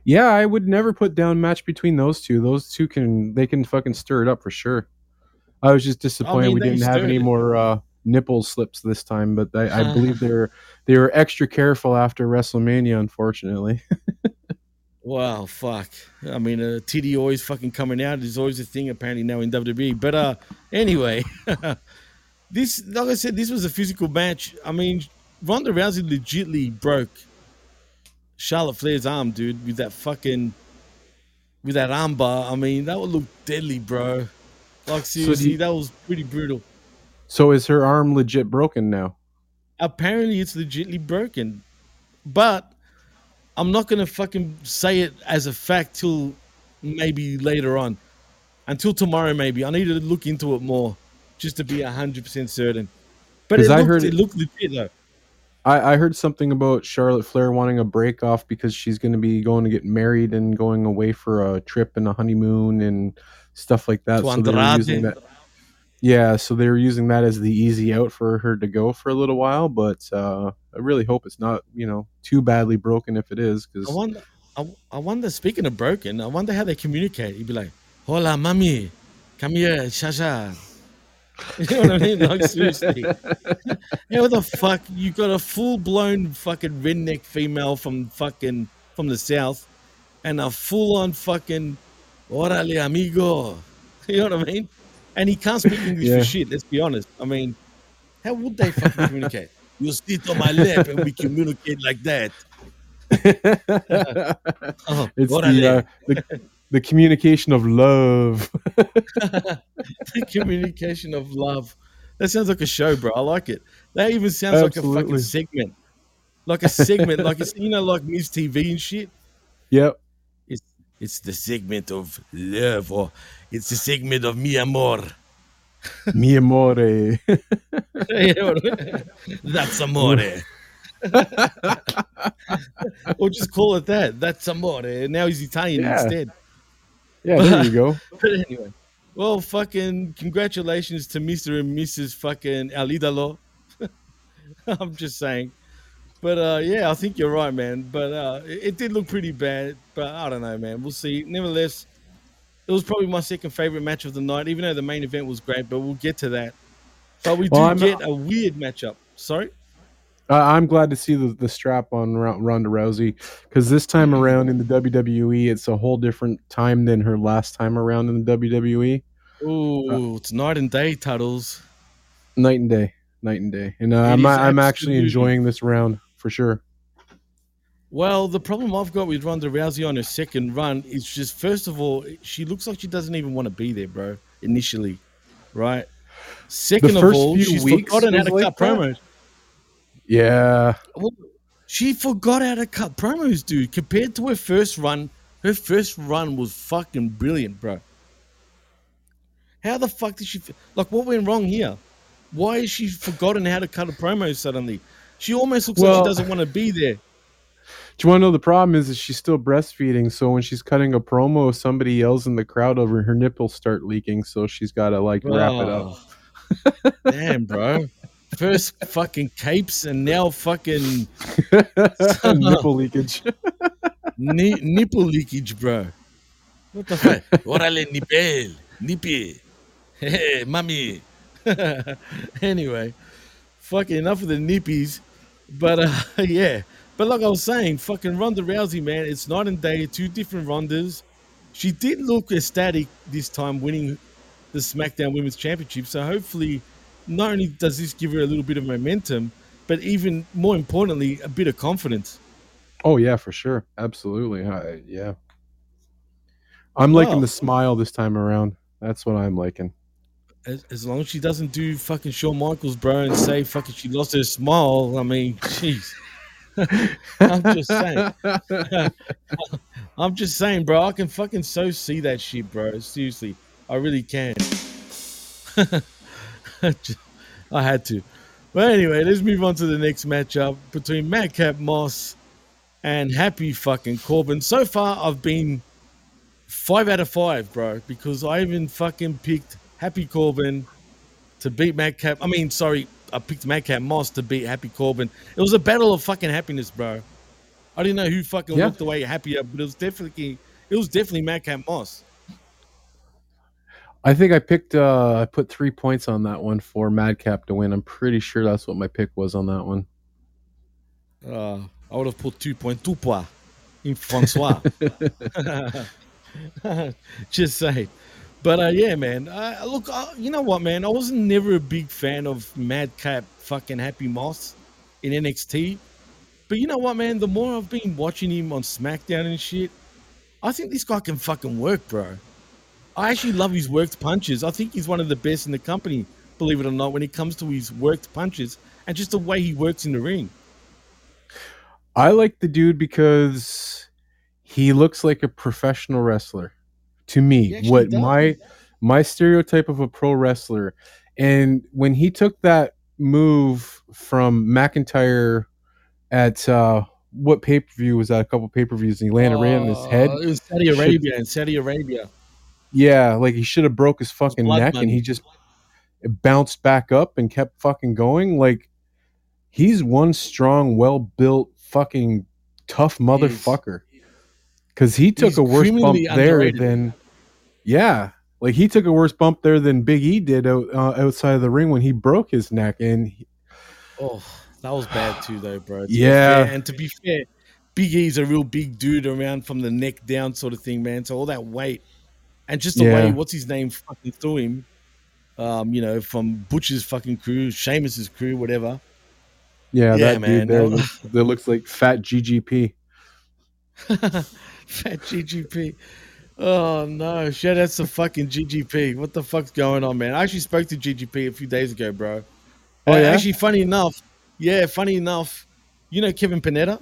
Yeah, I would never put down match between those two. Those two can they can fucking stir it up for sure. I was just disappointed mean, we didn't have any more uh, nipple slips this time, but I, I believe they were they were extra careful after WrestleMania, unfortunately. Wow, fuck. I mean, uh, TD always fucking coming out is always a thing apparently now in WWE. But uh, anyway, this, like I said, this was a physical match. I mean, Ronda Rousey legitly broke Charlotte Flair's arm, dude, with that fucking, with that armbar. I mean, that would look deadly, bro. Like seriously, you- that was pretty brutal. so is her arm legit broken now? apparently it's legitly broken. But I'm not gonna fucking say it as a fact till maybe later on. Until tomorrow, maybe. I need to look into it more just to be hundred percent certain. But it I looked, heard it it- looked legit though. I, I heard something about Charlotte Flair wanting a break off because she's going to be going to get married and going away for a trip and a honeymoon and stuff like that. So they were using that. Yeah, so they were using that as the easy out for her to go for a little while, but uh, I really hope it's not, you know, too badly broken if it is, because I wonder. I, I wonder. Speaking of broken, I wonder how they communicate. He'd be like, "Hola, mami, come here, Shasha." You know what I mean? Like seriously. what the fuck? You got a full blown fucking redneck female from fucking from the south, and a full on fucking orale amigo. You know what I mean? And he can't speak English Yeah. for shit. Let's be honest. I mean, how would they fucking communicate? You sit on my lap and we communicate like that. Oh, it's the, uh, the the communication of love. the communication of love. That sounds like a show, bro. I like it. That even sounds like a fucking segment. Like a segment, like it's you know, like Miss TV and shit. yep. It's it's the segment of love, or it's the segment of mi amor. Mi amore. You know what I mean? That's amore. or just call it that. That's amore. Now he's Italian Yeah. instead. Yeah, there you go. But anyway, well, fucking congratulations to Mr. and Mrs. fucking El Idolo. I'm just saying. But uh, yeah, I think you're right, man. But uh, it, it did look pretty bad. But I don't know, man. We'll see. Nevertheless, it was probably my second favorite match of the night, even though the main event was great. But we'll get to that. But we do I'm- get a weird matchup. Sorry. Uh, I'm glad to see the, the strap on Ro- Ronda Rousey because this time around in the WWE, it's a whole different time than her last time around in the WWE. Ooh, it's night and day, Tuddles. Night and day, night and day, and uh, I'm I'm actually enjoying this round for sure. Well, the problem I've got with Ronda Rousey on her second run is just first of all, she looks like she doesn't even want to be there, bro. Initially, right? Second of all, she's forgotten how to cut promos. Yeah, Well, she forgot how to cut promos, dude. Compared to her first run, her first run was fucking brilliant, bro. How the fuck did she like? What went wrong here? Why is she forgotten how to cut a promo suddenly? She almost looks like she doesn't want to be there. Do you want to know the problem is, is she's still breastfeeding, so when she's cutting a promo, somebody yells in the crowd over her nipples start leaking, so she's got to like wrap it up. Oh. Damn, bro. First fucking capes and now fucking Nipple leakage. ni- nipple leakage, bro. What the fuck? Orale nipel, nipi. Hey, mami. anyway, fucking enough of the nippies. But uh, yeah, but like I was saying, fucking Ronda Rousey, man, it's night and day. Two different Rondas. She did look ecstatic this time, winning the SmackDown Women's Championship. So hopefully, not only does this give her a little bit of momentum, but even more importantly, a bit of confidence. Oh yeah, for sure, absolutely. I, yeah, I'm liking the smile this time around. That's what I'm liking. As, as long as she doesn't do fucking Shawn Michaels, bro, and say fucking she lost her smile. I mean, jeez. I'm just saying. I'm just saying, bro. I can fucking so see that shit, bro. Seriously, I really can. I had to. But anyway, let's move on to the next matchup between Madcap Moss and Happy fucking Corbin. So far, I've been five out of five, bro, because I even fucking picked Happy Corbin to beat Madcap. I mean, sorry, I picked Madcap Moss to beat Happy Corbin. It was a battle of fucking happiness, bro. I didn't know who fucking Yeah. looked away happier, but it was definitely it was definitely Madcap Moss. I think I picked. uh I put three points on that one for Madcap to win. I'm pretty sure that's what my pick was on that one. Uh, I would have put two point two points in Francois. Just say. But uh, yeah, man. Uh, look, uh, you know what, man? I was never a big fan of Madcap fucking Happy Moss in NXT. But you know what, man? The more I've been watching him on SmackDown and shit, I think this guy can fucking work, bro. I actually love his worked punches. I think he's one of the best in the company, believe it or not, when it comes to his worked punches and just the way he works in the ring. I like the dude because he looks like a professional wrestler to me. What does. my my stereotype of a pro wrestler, and when he took that move from McIntyre at uh, what pay per view was that? A couple pay per views, and he landed right on his head. Uh, It was Saudi Should- Arabia and Saudi Arabia. Yeah, like he should have broke his fucking blood neck, and he just bounced back up and kept fucking going. Like he's one strong, well built, fucking tough motherfucker. Because he took he's a worse bump criminally there than, yeah, like he took a worse bump there than Big E did out, uh, outside of the ring when he broke his neck. And he- Oh, that was bad too, though, bro. To Yeah. fair- and to be fair, Big E's a real big dude around from the neck down, sort of thing, man. So all that weight and just the way what's his name fucking threw him, um, you know, from Butcher's fucking crew, Sheamus's crew, whatever. yeah, Yeah, that man, dude there that- looks, that looks like fat GGP. Fat GGP. Oh no! shit! That's to fucking GGP. What the fuck's going on, man? I actually spoke to GGP a few days ago, bro. Oh, yeah? Actually, funny enough, yeah, funny enough, you know Kevin Panetta.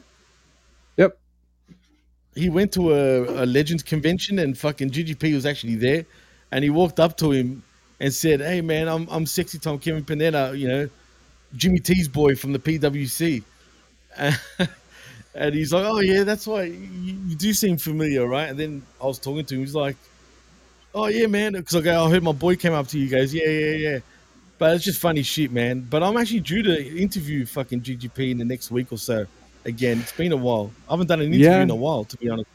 He went to a, a Legends convention and fucking GGP was actually there, and he walked up to him and said, "Hey man, I'm I'm sexy Tom Kevin Panetta, you know, Jimmy T's boy from the PWC." And he's like, "Oh yeah, that's why you, do seem familiar, right?" And then I was talking to him. He's like, "Oh yeah, man," because I go, "I heard my boy came up to you guys." Yeah, yeah, yeah. But it's just funny shit, man. But I'm actually due to interview fucking GGP in the next week or so. Again, it's been a while. I haven't done an interview Yeah. in a while, to be honest.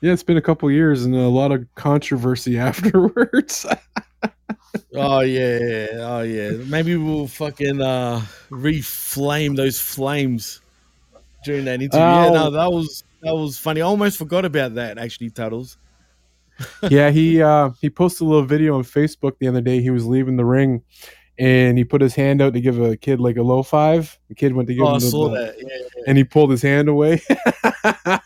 Yeah, it's been a couple years and a lot of controversy afterwards. Oh yeah, oh yeah. Maybe we'll fucking uh reflame those flames during that interview. Yeah, Oh. no, that was that was funny. I almost forgot about that actually, Tuddles. yeah, he uh he posted a little video on Facebook the other day. He was leaving the ring and he put his hand out to give a kid like a low five. The kid went to give Oh, him I saw the- that. Yeah, yeah. and he pulled his hand away.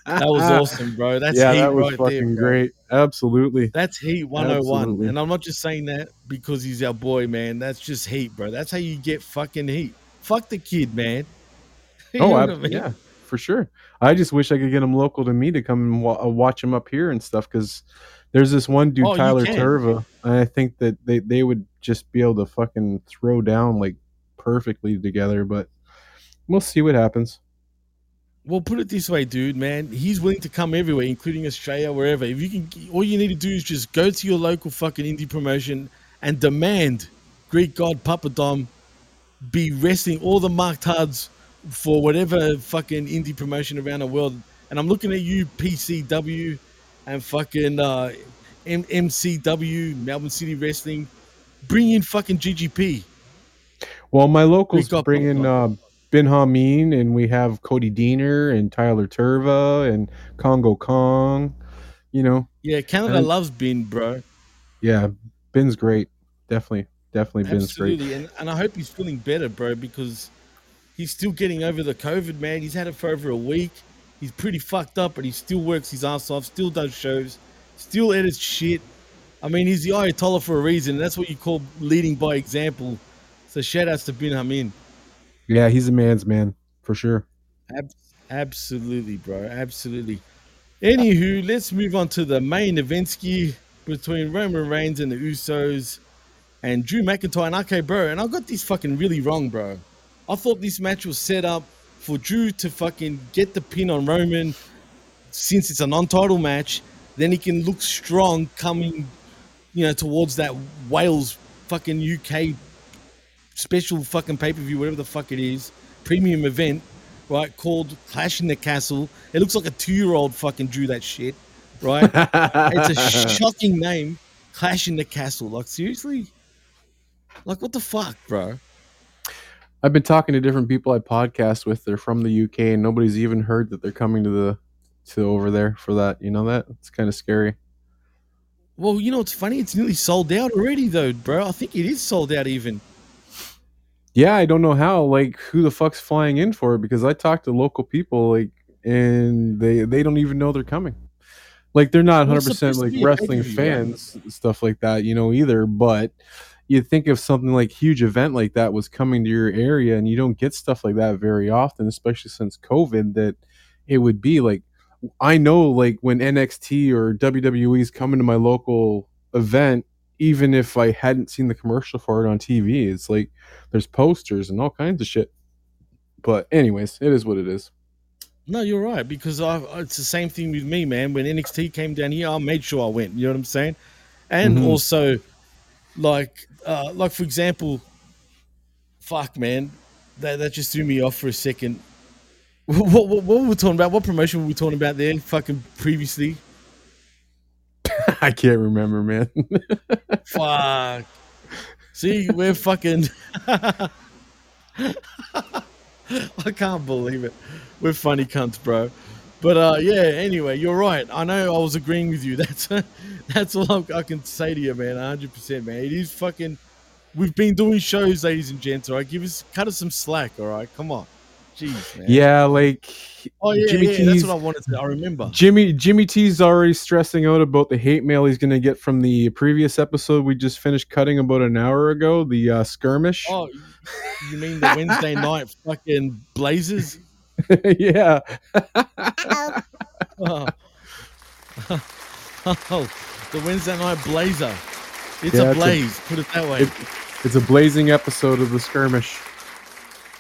That was awesome, bro. That's yeah, heat that was right there, fucking bro. great. Absolutely. That's heat 101. Absolutely. And I'm not just saying that because he's our boy, man. That's just heat, bro. That's how you get fucking heat. Fuck the kid, man. You oh, what I mean? yeah, for sure. I just wish I could get him local to me to come and wa- uh, watch him up here and stuff because there's this one dude, Oh, Tyler. Turva, and I think that they, they would just be able to fucking throw down like perfectly together, but we'll see what happens. Well, put it this way, dude, man. He's willing to come everywhere, including Australia, wherever. If you can, all you need to do is just go to your local fucking indie promotion and demand Greek God Papa Dom be wrestling all the marked hards for whatever fucking indie promotion around the world. And I'm looking at you, PCW, and fucking uh, M- MCW, Melbourne City Wrestling. Bring in fucking GGP. Well, my locals God bring in uh, Ben Hamin, and we have Cody Diener and Tyler Turva and Kongo Kong. You know, Yeah, Canada And- loves Ben, bro. yeah, Ben's great. Definitely, definitely Ben's great. Absolutely, and, and I hope he's feeling better, bro, because he's still getting over the COVID, man. He's had it for over a week. He's pretty fucked up, but he still works his ass off, still does shows, still edits shit. I mean, he's the Ayatollah for a reason. That's what you call leading by example. So shout outs to Ben Hamin. Yeah, he's a man's man for sure. Ab- Absolutely, bro. Absolutely. Anywho, let's move on to the main event ski between Roman Reigns and the Usos and Drew McIntyre and RK Bro. And I got this fucking really wrong, bro. I thought this match was set up for Drew to fucking get the pin on Roman since it's a non-title match. Then he can look strong coming, you know, towards that Wales fucking UK special fucking pay-per-view, whatever the fuck it is, premium event, right? Called Clash in the Castle. It looks like a two-year-old fucking drew that shit, right? it's a shocking name, Clash in the Castle. Like seriously, like what the fuck, bro? I've been talking to different people I podcast with. They're from the UK, and nobody's even heard that they're coming to the to over there for that. You know that? It's kind of scary. Well, you know what's funny? It's nearly sold out already, though, bro. I think it is sold out even. Yeah, I don't know how. Like, who the fuck's flying in for it? Because I talked to local people, like, and they they don't even know they're coming. Like, they're not one hundred percent like wrestling fans, stuff like that, you know, either. But you think of something like huge event like that was coming to your area, and you don't get stuff like that very often, especially since COVID. That it would be like I know like when NXT or WWE is coming to my local event, even if I hadn't seen the commercial for it on TV, it's like there's posters and all kinds of shit. But anyways, it is what it is. No, you're right because I, it's the same thing with me, man. When NXT came down here, I made sure I went. You know what I'm saying? And Mhm. also, like, uh, like for example, fuck, man, that that just threw me off for a second. What, what, what were we talking about? What promotion were we talking about there? Fucking previously. I can't remember, man. Fuck. See, we're fucking. I can't believe it. We're funny cunts, bro. But uh, yeah. Anyway, you're right. I know I was agreeing with you. That's that's all I, I can say to you, man. 100, percent man. It is fucking. We've been doing shows, ladies and gents. All right, give us cut us some slack. All right, come on. Jeez, man. yeah, like Oh yeah, Jimmy yeah. That's what I wanted to. I remember. Jimmy Jimmy T's already stressing out about the hate mail he's gonna get from the previous episode we just finished cutting about an hour ago, the uh, skirmish. Oh, you mean the Wednesday night fucking blazers? yeah. oh. Oh, the Wednesday night blazer. It's Yeah, a it's a- blaze, put it that way. It- it's a blazing episode of the skirmish.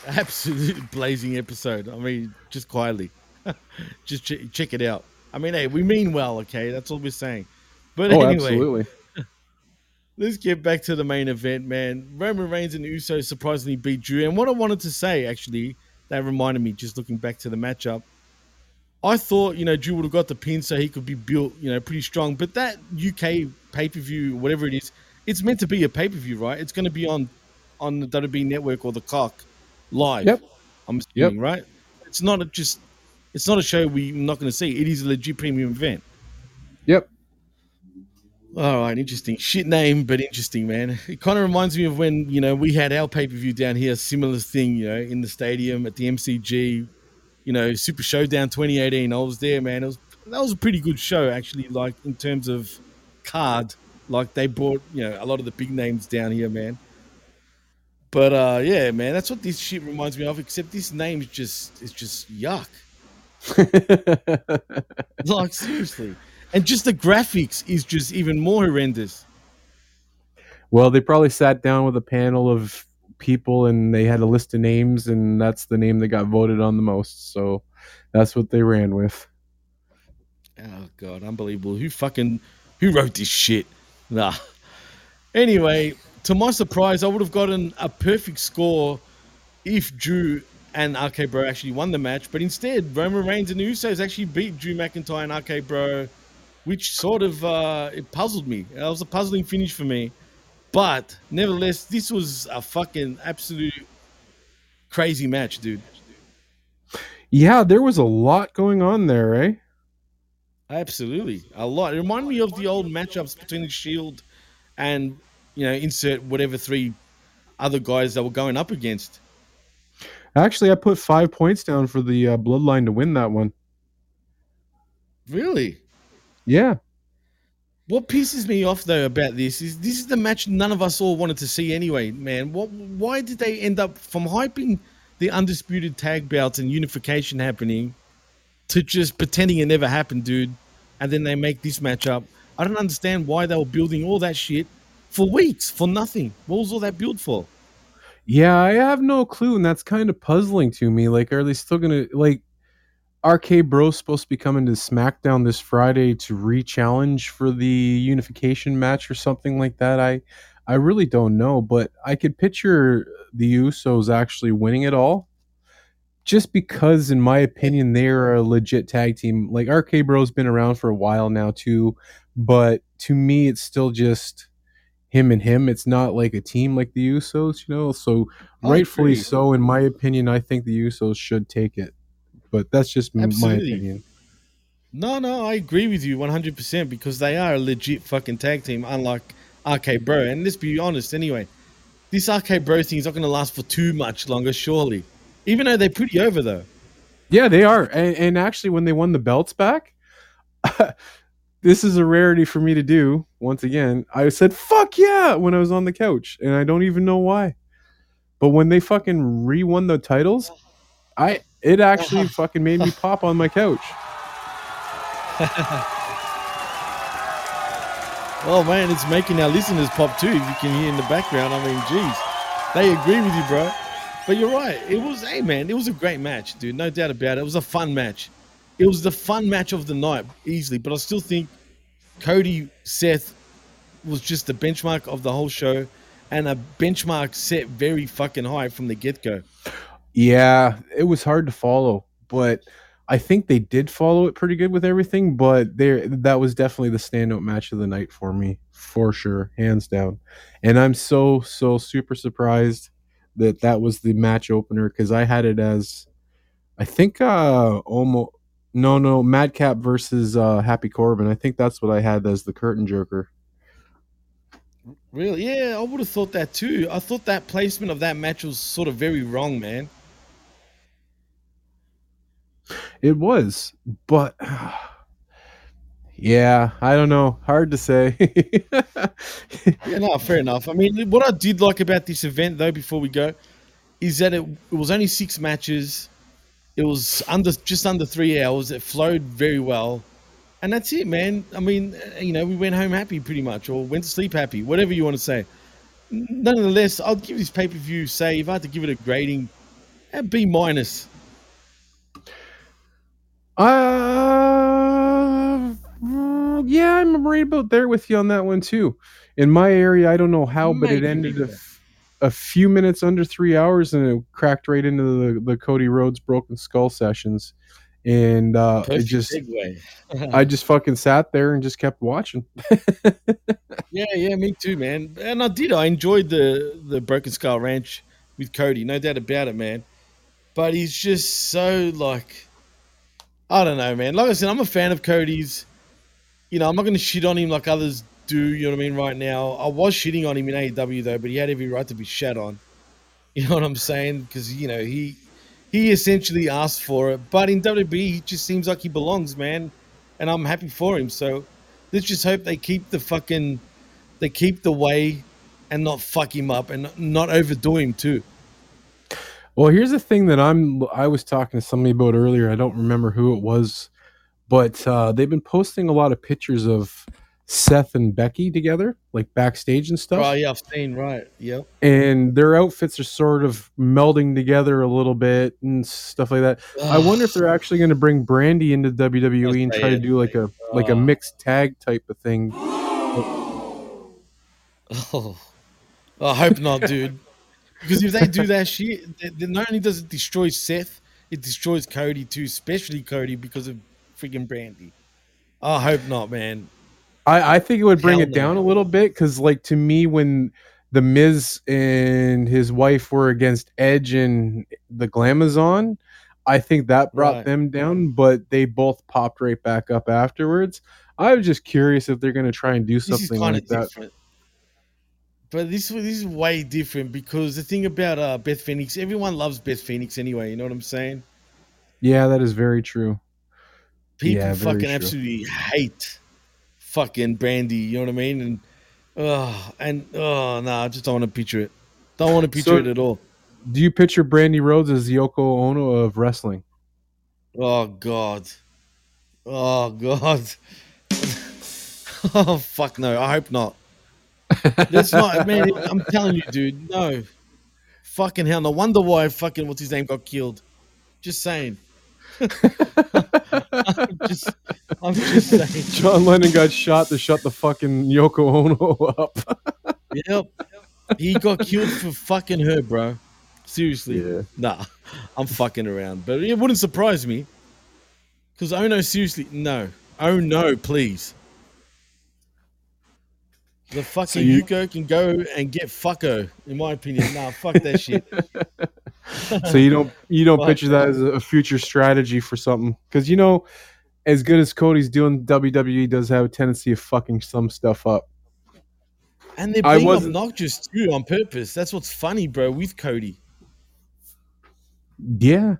Absolute blazing episode. I mean, just quietly. just ch- check it out. I mean, hey, we mean well, okay? That's all we're saying. But oh, anyway, absolutely. let's get back to the main event, man. Roman Reigns and Uso surprisingly beat Drew. And what I wanted to say, actually, that reminded me, just looking back to the matchup, I thought, you know, Drew would have got the pin so he could be built, you know, pretty strong. But that UK pay per view, whatever it is, it's meant to be a pay per view, right? It's going to be on on the WWE Network or the Cock live. Yep. I'm assuming, right? It's not a just. It's not a show we're not going to see. It is a legit premium event. Yep. All right, interesting. Shit name, but interesting, man. It kind of reminds me of when you know we had our pay per view down here, similar thing, you know, in the stadium at the MCG, you know, Super Showdown 2018. I was there, man. It was that was a pretty good show, actually. Like in terms of card, like they brought you know a lot of the big names down here, man. But uh yeah, man, that's what this shit reminds me of. Except this name's just it's just yuck. like seriously, and just the graphics is just even more horrendous. Well, they probably sat down with a panel of people and they had a list of names, and that's the name that got voted on the most. So that's what they ran with. Oh god, unbelievable! Who fucking who wrote this shit? Nah. Anyway, to my surprise, I would have gotten a perfect score if Drew and RK Bro actually won the match, but instead Roman Reigns and the Usos actually beat Drew McIntyre and RK Bro, which sort of uh, it puzzled me. It was a puzzling finish for me, but nevertheless, this was a fucking absolute crazy match, dude. Yeah, there was a lot going on there, eh? Absolutely, a lot. It reminded me of the old matchups between the Shield and you know insert whatever three other guys that were going up against. Actually, I put five points down for the uh, Bloodline to win that one. Really, Yeah. what pisses me off though about this is this is the match none of us all wanted to see anyway. Man, what? Why did they end up from hyping the undisputed tag belts and unification happening to just pretending it never happened, dude. And then they make this matchup. I don't understand why they were building all that shit for weeks for nothing. What was all that build for? Yeah, I have no clue, and that's kind of puzzling to me. Like, are they still gonna like? RK Bro's supposed to be coming to SmackDown this Friday to re-challenge for the unification match or something like that. I, I really don't know, but I could picture the Usos actually winning it all, just because, in my opinion, they're a legit tag team. Like RK Bro's been around for a while now too, but to me, it's still just him and him. It's not like a team like the Usos, you know. So I rightfully agree. so, in my opinion, I think the Usos should take it. But that's just m- my Absolutely. opinion. No, no, I agree with you 100% because they are a legit fucking tag team, unlike RK Bro. And let's be honest, anyway, this RK Bro thing is not going to last for too much longer, surely. Even though they're pretty over, though. Yeah, they are. And, and actually, when they won the belts back, this is a rarity for me to do. Once again, I said "fuck yeah" when I was on the couch, and I don't even know why. But when they fucking re-won the titles, I it actually fucking made me pop on my couch. Oh man, it's making our listeners pop too. If you can hear in the background, I mean, geez, they agree with you, bro. But you're right. It was, hey man, it was a great match, dude. No doubt about it. It was a fun match. It was the fun match of the night, easily. But I still think Cody Seth was just the benchmark of the whole show, and a benchmark set very fucking high from the get go. Yeah, it was hard to follow, but I think they did follow it pretty good with everything. But there, that was definitely the standout match of the night for me, for sure, hands down. And I'm so so super surprised that that was the match opener because I had it as, I think, uh, almost no no Madcap versus uh, Happy Corbin. I think that's what I had as the curtain jerker. Really? Yeah, I would have thought that too. I thought that placement of that match was sort of very wrong, man. It was, but yeah, I don't know. Hard to say. Yeah, no, fair enough. I mean, what I did like about this event, though, before we go, is that it, it was only six matches. It was under just under three hours. It flowed very well, and that's it, man. I mean, uh, you know, we went home happy pretty much, or went to sleep happy, whatever you want to say. Nonetheless, I'll give this pay per view. Say, if I had to give it a grading, a B minus. Uh, yeah, I'm right about there with you on that one too. In my area, I don't know how, but it ended a, yeah. f- a few minutes under three hours, and it cracked right into the, the Cody Rhodes Broken Skull sessions, and uh, it just. I just fucking sat there and just kept watching. Yeah, yeah, me too, man. And I did. I enjoyed the the Broken Skull Ranch with Cody, no doubt about it, man. But he's just so like, I don't know, man. Like I said, I'm a fan of Cody's. You know, I'm not going to shit on him like others do. You know what I mean? Right now, I was shitting on him in AEW though, but he had every right to be shat on. You know what I'm saying? Because you know he he essentially asked for it, but in WWE, he just seems like he belongs, man. And I'm happy for him. So let's just hope they keep the fucking they keep the way and not fuck him up and not overdo him too. Well, here's the thing that I'm I was talking to somebody about earlier. I don't remember who it was, but uh, they've been posting a lot of pictures of Seth and Becky together, like backstage and stuff. Oh yeah, I've seen right. Yep. and their outfits are sort of melding together a little bit and stuff like that. I wonder if they're actually going to bring Brandi into WWE and try to do like a like a Oh. mixed tag type of thing. Oh, I hope not, dude. Because if they do that shit, then not only does it destroy Seth, it destroys Cody too, especially Cody because of freaking Brandi. I hope not, man. I, I think it would bring Hell it down no. a little bit because, like, to me, when the Miz and his wife were against Edge and the Glamazon, I think that brought Right. them down, but they both popped right back up afterwards. I was just curious if they're going to try and do This is something like that. different. But this this is way different because the thing about uh, Beth Phoenix, everyone loves Beth Phoenix anyway. You know what I'm saying? Yeah, that is very true. People Yeah, very fucking true. absolutely hate fucking Brandi. You know what I mean? And oh, and oh no, I just don't want to picture it. Don't want to picture So- it at all. Do you picture Brandi Rhodes as Yoko Ono of wrestling? Oh God. Oh God. oh fuck no. I hope not. That's not man, I'm telling you, dude, no. Fucking hell. No wonder why fucking what's his name got killed. Just saying. I'm just I'm just saying. John Lennon got shot to shut the fucking Yoko Ono up. Yep. He got killed for fucking her, bro. Seriously. Yeah. Nah, I'm fucking around. But it wouldn't surprise me. Because, oh no, seriously, no. Oh no, please. The fucking you- Yuko can go and get fucko, in my opinion. Nah, fuck that shit. so you don't you don't Fuck picture that as a future strategy for something because you know as good as cody's doing wwe does have a tendency of fucking some stuff up And they're I being wasn't- obnoxious too on purpose. That's what's funny, bro, with Cody. yeah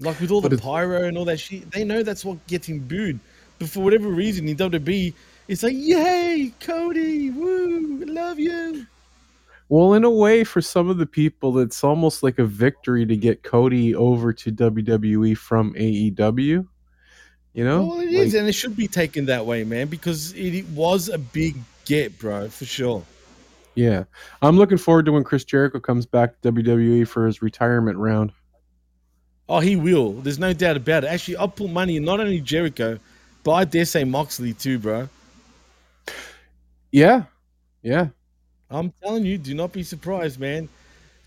Like with all But the pyro and all that shit, they know that's what gets him booed. But for whatever reason, in WWE, it's like, yay, Cody, woo, love you. well in a way for some of the people it's almost like a victory to get cody over to wwe from aew you know well, it is, Like, and it should be taken that way, man, because it, it was a big get, bro, for sure. yeah i'm looking forward to when chris jericho comes back to wwe for his retirement round Oh, he will. There's no doubt about it. Actually, I'll put money in not only Jericho, but I dare say Moxley too, bro. Yeah yeah I'm telling you, do not be surprised, man.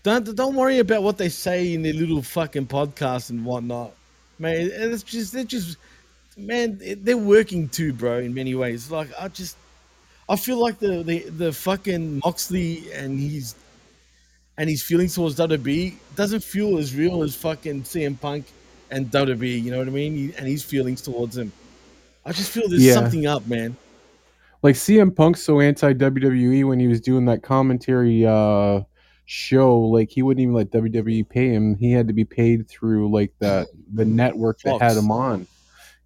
Don't don't worry about what they say in their little fucking podcasts and whatnot, man. It's just they're just man, they're working too, bro. In many ways, like I just I feel like the the, the fucking Moxley and his and his feelings towards WWE doesn't feel as real as fucking CM Punk and WWE. You know what I mean? And his feelings towards him. I just feel there's Yeah. something up, man. Like CM Punk's so anti WWE when he was doing that commentary uh show, like he wouldn't even let WWE pay him. He had to be paid through like that the network that had him on.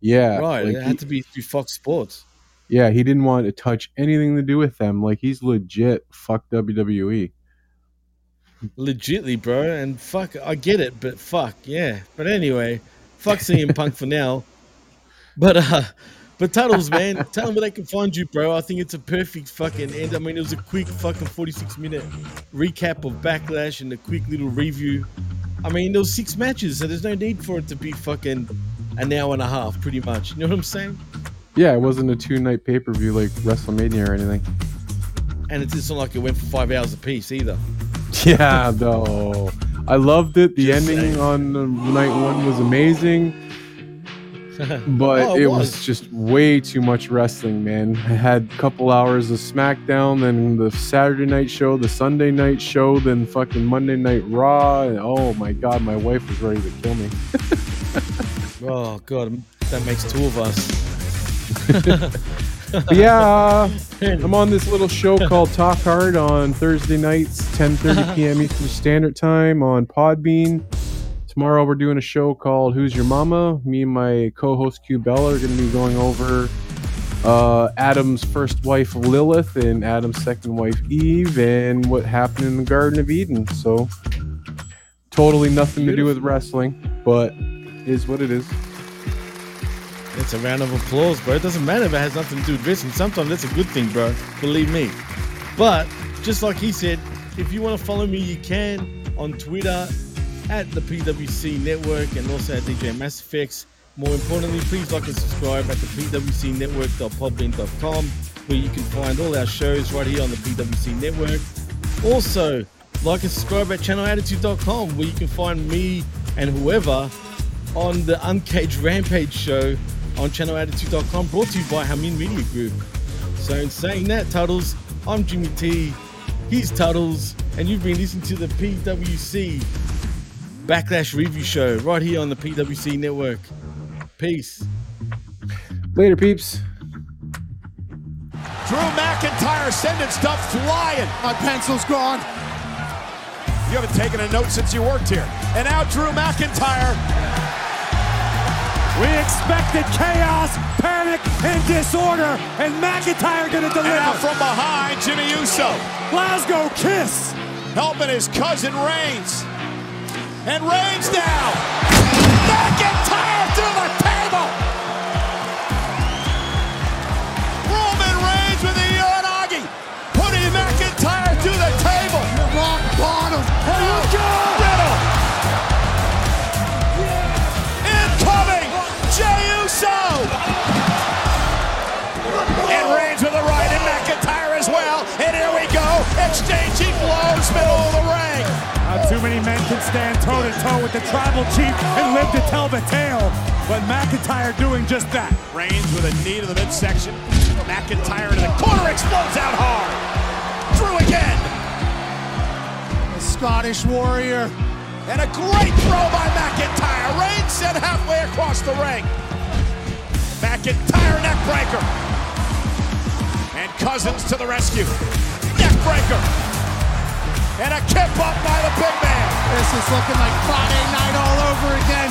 Yeah. right? like, it he- had to be through Fox Sports. yeah, he didn't want to touch anything to do with them. Like he's legit fuck. WWE. legitly, bro. And fuck, I get it, but fuck, yeah. But anyway, fuck CM Punk for now. But uh, but Tuddles, man, tell them where they can find you, bro. I think it's a perfect fucking end. I mean, it was a quick fucking forty-six minute recap of Backlash and a quick little review. I mean, there was six matches, so there's no need for it to be fucking an hour and a half, pretty much. You know what I'm saying? Yeah, it wasn't a two night pay per view like WrestleMania or anything. And it didn't sound like it went for five hours apiece either. Yeah, though. I loved it. The Just ending saying. on night one was amazing. but Oh, it, it was. was. just way too much wrestling, man. I had a couple hours of SmackDown, then the Saturday night show, the Sunday night show, then fucking Monday night Raw. And oh my god, my wife was ready to kill me. Oh god, that makes two of us. Yeah, I'm on this little show called Talk Hard on Thursday nights, 10:30 p.m. Eastern Standard Time on Podbean. Tomorrow we're doing a show called Who's Your Mama? Me and my co-host Q Bella are going to be going over uh, Adam's first wife Lilith and Adam's second wife Eve and what happened in the Garden of Eden. So totally nothing to do with wrestling, but is what it is. It's a round of applause, bro. It doesn't matter if it has nothing to do with wrestling. Sometimes that's a good thing, bro. Believe me. But just like he said, if you want to follow me, you can on Twitter at the PWC Network and also at DJ Mass Effects. More importantly, please like and subscribe at the PWCNetwork.podbean.com where you can find all our shows right here on the PWC Network. Also, like and subscribe at channelattitude.com where you can find me and whoever on the Uncaged Rampage show on channelattitude.com brought to you by Hamin Media Group. So in saying that, Tuddles, I'm Jimmy T, he's Tuddles, and you've been listening to the PWC Backlash Review Show right here on the PWC Network. Peace. Later, peeps. Drew McIntyre sending stuff flying. My pencil's gone. You haven't taken a note since you worked here. And now Drew McIntyre. We expected chaos, panic, and disorder, and McIntyre gonna deliver. And out from behind, Jimmy Uso. Glasgow kiss. helping his cousin Reigns. And Reigns down. McIntyre through the table. Roman Reigns with the Uranage. Putting McIntyre through the table. Rock bottom. Here you go. Riddle. Incoming. Jey Uso. And Reigns with the right and McIntyre as well. And here we go. Exchanging blows middle of the too many men can stand toe to toe with the tribal chief and live to tell the tale. But McIntyre doing just that. Reigns with a knee to the midsection. McIntyre into the corner explodes out hard. Drew again. The Scottish Warrior. And a great throw by McIntyre. Reigns sent halfway across the ring. McIntyre neckbreaker. And Cousins to the rescue. Neckbreaker. And a kip up by the big man. This is looking like Friday night all over again.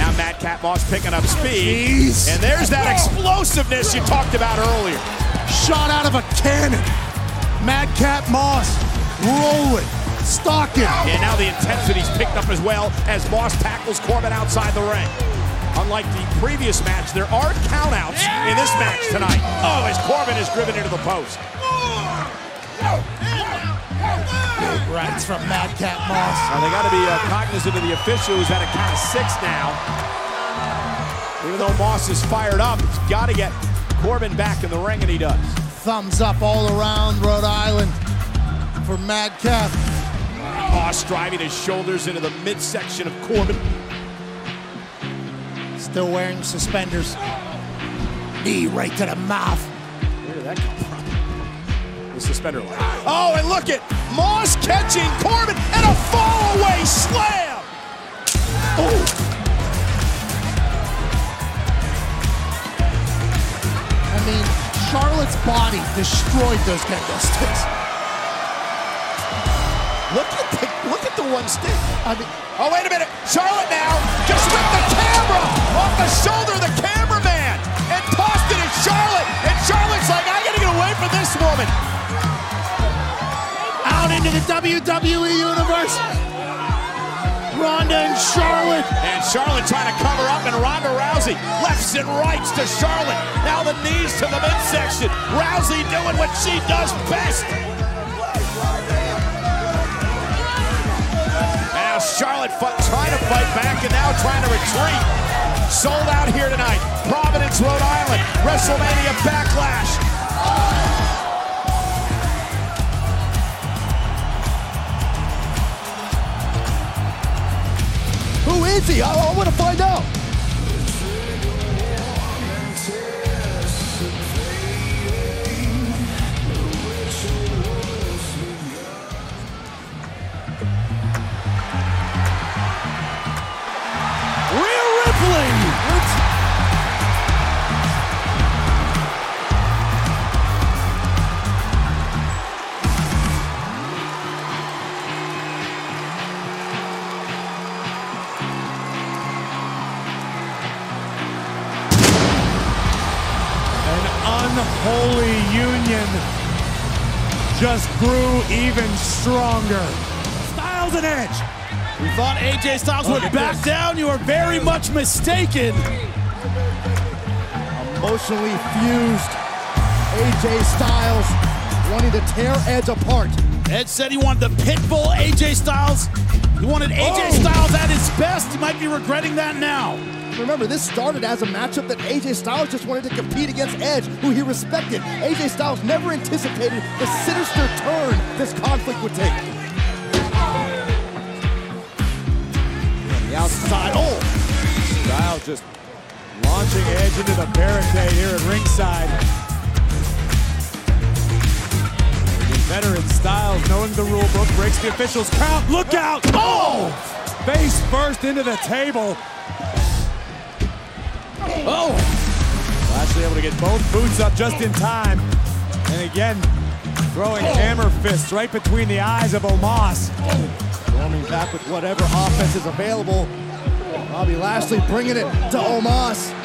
Now Madcap Moss picking up speed. Jeez. And there's that explosiveness you talked about earlier. Shot out of a cannon. Madcap Moss rolling, stalking. And now the intensity's picked up as well as Moss tackles Corbin outside the ring. Unlike the previous match, there are countouts in this match tonight. Oh, as Corbin is driven into the post. Big rights from Madcap Moss. Now they got to be uh, cognizant of the official who's at a count of six now. Even though Moss is fired up, he's got to get Corbin back in the ring, and he does. Thumbs up all around Rhode Island for Madcap. Moss driving his shoulders into the midsection of Corbin. Still wearing suspenders. Knee right to the mouth. Where did that come from? The suspender line. Oh, and look at Moss catching Corbin and a fall away slam. Oh. I mean, Charlotte's body destroyed those kendo sticks. Look at the look at the one stick. I mean, Oh, wait a minute. Charlotte now just whipped the camera off the shoulder of the cameraman and tossed it at Charlotte. And Charlotte's like, I gotta get away from this woman. Into the WWE universe. Ronda and Charlotte. And Charlotte trying to cover up, and Ronda Rousey lefts and rights to Charlotte. Now the knees to the midsection. Rousey doing what she does best. Now Charlotte trying to fight back and now trying to retreat. Sold out here tonight. Providence, Rhode Island. WrestleMania Backlash. Who is he? I, I want to find out. Even stronger. Styles and Edge. We thought AJ Styles Look would back down. You are very much mistaken. Emotionally fused. AJ Styles wanting to tear Edge apart. Edge said he wanted the pitbull AJ Styles. He wanted AJ Oh. Styles at his best. He might be regretting that now. Remember, this started as a matchup that AJ Styles just wanted to compete against Edge, who he respected. AJ Styles never anticipated the sinister turn this conflict would take. The outside. Oh! Styles just launching Edge into the barricade here at ringside. The veteran Styles, knowing the rule book, breaks the official's count. Look out! Oh! Face first into the table. Oh! Lashley able to get both boots up just in time. And again, throwing oh. hammer fists right between the eyes of Omos. Storming back with whatever offense is available. Bobby Lashley bringing it to Omos.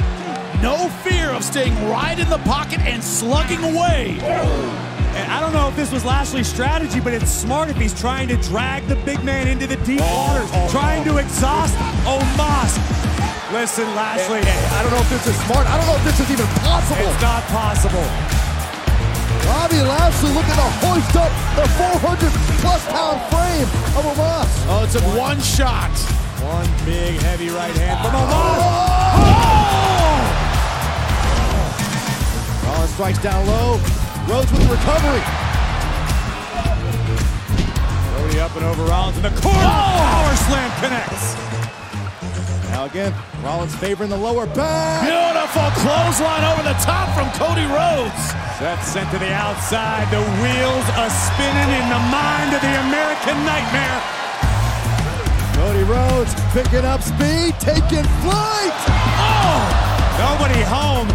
No fear of staying right in the pocket and slugging away. And I don't know if this was Lashley's strategy, but it's smart if he's trying to drag the big man into the deep oh, waters, oh, trying to exhaust Omos. Listen, Lashley. I don't know if this is smart. I don't know if this is even possible. It's not possible. Bobby Lashley looking to hoist up the 400 plus pound frame of Omos. Oh, it's a one shot. One big heavy right hand from Omos. Oh! Rollins oh! oh, strikes down low. Rhodes with the recovery. Cody up and over Rollins in the corner. Power slam connects. Now again, Rollins favoring the lower back. Beautiful clothesline over the top from Cody Rhodes. Seth sent to the outside. The wheels are spinning in the mind of the American Nightmare. Cody Rhodes picking up speed, taking flight. Oh! Nobody home.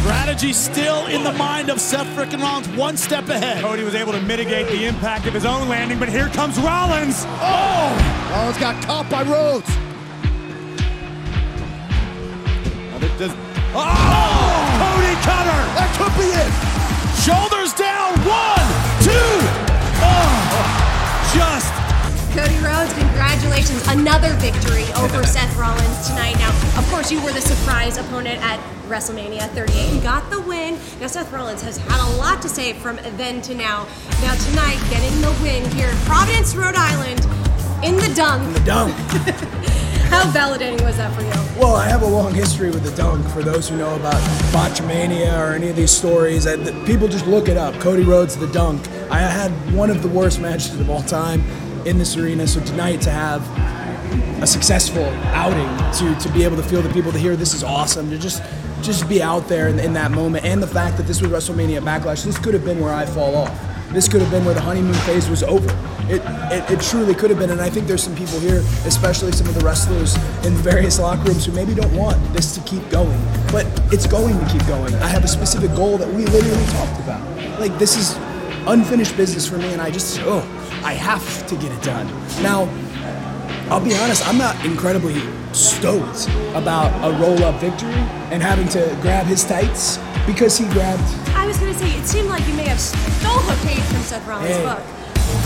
Strategy still in the mind of Seth frickin' Rollins, one step ahead. Cody was able to mitigate the impact of his own landing, but here comes Rollins. Oh! Rollins got caught by Rhodes. Does, oh! Cody Cutter! That could be it. Shoulders down, one, two. Oh, just Cody Rhodes, congratulations. Another victory over Seth Rollins tonight. Now, of course, you were the surprise opponent at WrestleMania 38 and got the win. Now, Seth Rollins has had a lot to say from then to now. Now, tonight, getting the win here in Providence, Rhode Island, in the dunk. The dunk. How validating was that for you? Well, I have a long history with the dunk. For those who know about Botchamania or any of these stories, I, the, people just look it up. Cody Rhodes, the dunk. I had one of the worst matches of all time in this arena. So tonight to have a successful outing, to to be able to feel the people to hear this is awesome, to just just be out there in, in that moment, and the fact that this was WrestleMania Backlash, this could have been where I fall off. This could have been where the honeymoon phase was over. It, it, it truly could have been, and I think there's some people here, especially some of the wrestlers in various locker rooms, who maybe don't want this to keep going, but it's going to keep going. I have a specific goal that we literally talked about. Like this is unfinished business for me, and I just oh, I have to get it done. Now, I'll be honest, I'm not incredibly stoked about a roll-up victory and having to grab his tights because he grabbed I was going to say, it seemed like you may have stole a page from Seth Rollins' Hey. book.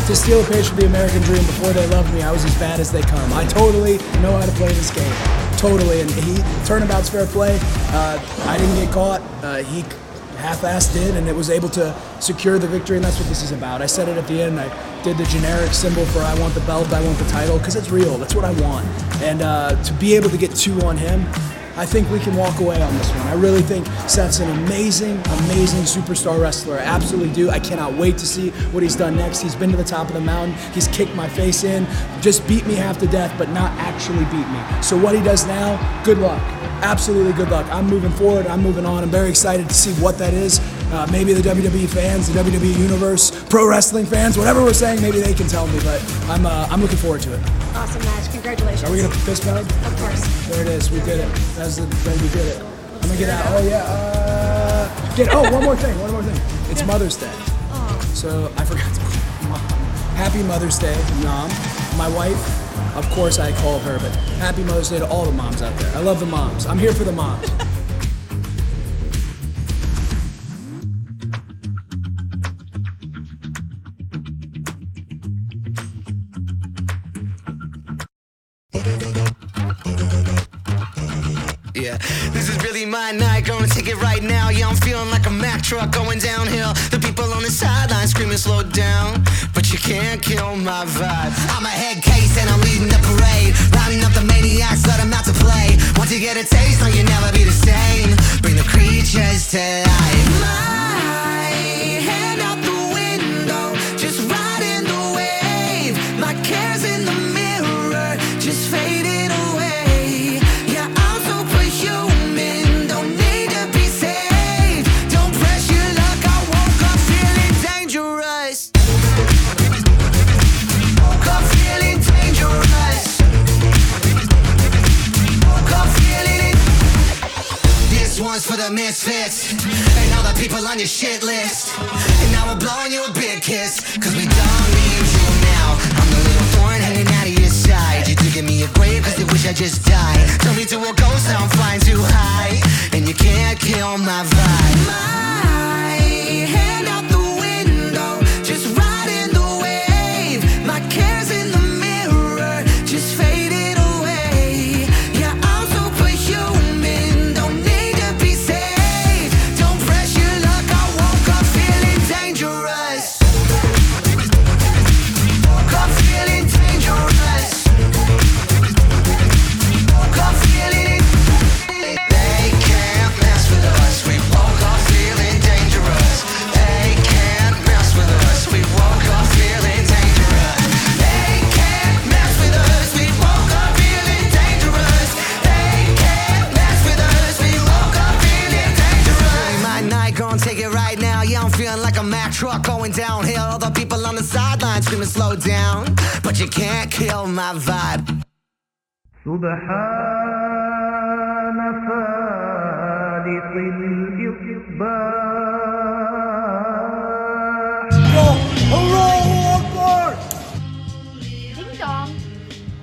to steal a page from the American Dream before they loved me. I was as bad as they come. I totally know how to play this game. Totally. And he turnabout's fair play. Uh, I didn't get caught. Uh, he half-assed did, and it was able to secure the victory. And that's what this is about. I said it at the end. I did the generic symbol for I want the belt, I want the title, because it's real. That's what I want. And uh, to be able to get two on him. I think we can walk away on this one. I really think Seth's an amazing, amazing superstar wrestler. I absolutely do. I cannot wait to see what he's done next. He's been to the top of the mountain. He's kicked my face in, just beat me half to death, but not actually beat me. So what he does now, good luck. Absolutely good luck. I'm moving forward. I'm moving on. I'm very excited to see what that is. Uh, maybe the WWE fans, the WWE universe, pro wrestling fans, whatever we're saying, maybe they can tell me. But I'm, uh, I'm looking forward to it. Awesome match. Congratulations. Are we gonna fist bump? Of course. There it is. We did it. That's the. Then we did it. I'm gonna get out. Oh yeah. Uh, get. Oh, one more thing. One more thing. It's Mother's Day. So I forgot to call mom. Happy Mother's Day, mom. My wife, of course I call her, but happy Mother's Day to all the moms out there. I love the moms. I'm here for the moms. Night. It right now. Yeah, I'm feeling like a Mack truck going downhill. The people on the sideline screaming, slow down. But you can't kill my vibe. I'm a head case and I'm leading the parade. Rounding up the maniacs, let them out to play. Once you get a taste, no, you'll never be the same. Bring the creatures to life. Misfits and all the people on your shit list. And now we're blowing you a big kiss, cause we don't need you now. I'm the little thorn hanging out of your side. You're digging me a grave cause you wish I just died. Turn me to a ghost, now I'm flying too high. And you can't kill my vibe. and slow down, but you can't kill my vibe. سبحان فالق الإصباح الله أكبر Ding dong.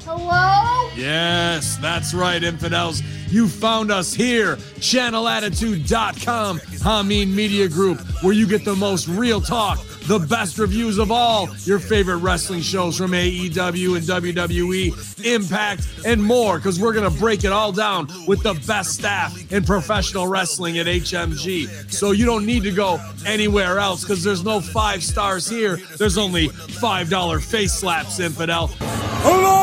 Hello? Yes, that's right, infidels. You found us here, channelattitude.com, Hamin Media Group, where you get the most real talk the best reviews of all your favorite wrestling shows from AEW and WWE, Impact, and more, because we're going to break it all down with the best staff in professional wrestling at HMG. So you don't need to go anywhere else, because there's no five stars here. There's only $5 face slaps, infidel. Hello!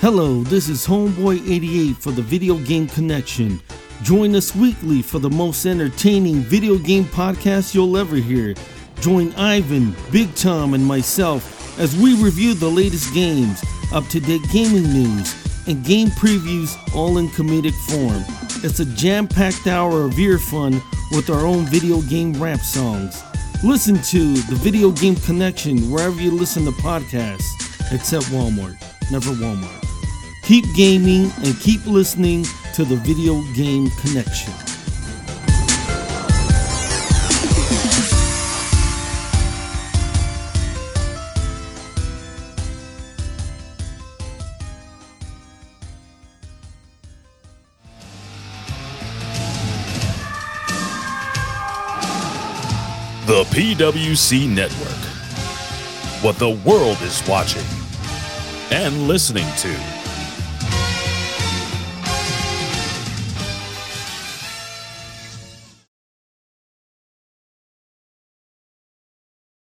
Hello, this is Homeboy88 for the Video Game Connection. Join us weekly for the most entertaining video game podcast you'll ever hear. Join Ivan, Big Tom, and myself as we review the latest games, up to date gaming news, and game previews all in comedic form. It's a jam packed hour of ear fun with our own video game rap songs. Listen to the Video Game Connection wherever you listen to podcasts, except Walmart. Never Walmart. Keep gaming and keep listening to the Video Game Connection. The PWC Network. What the world is watching and listening to.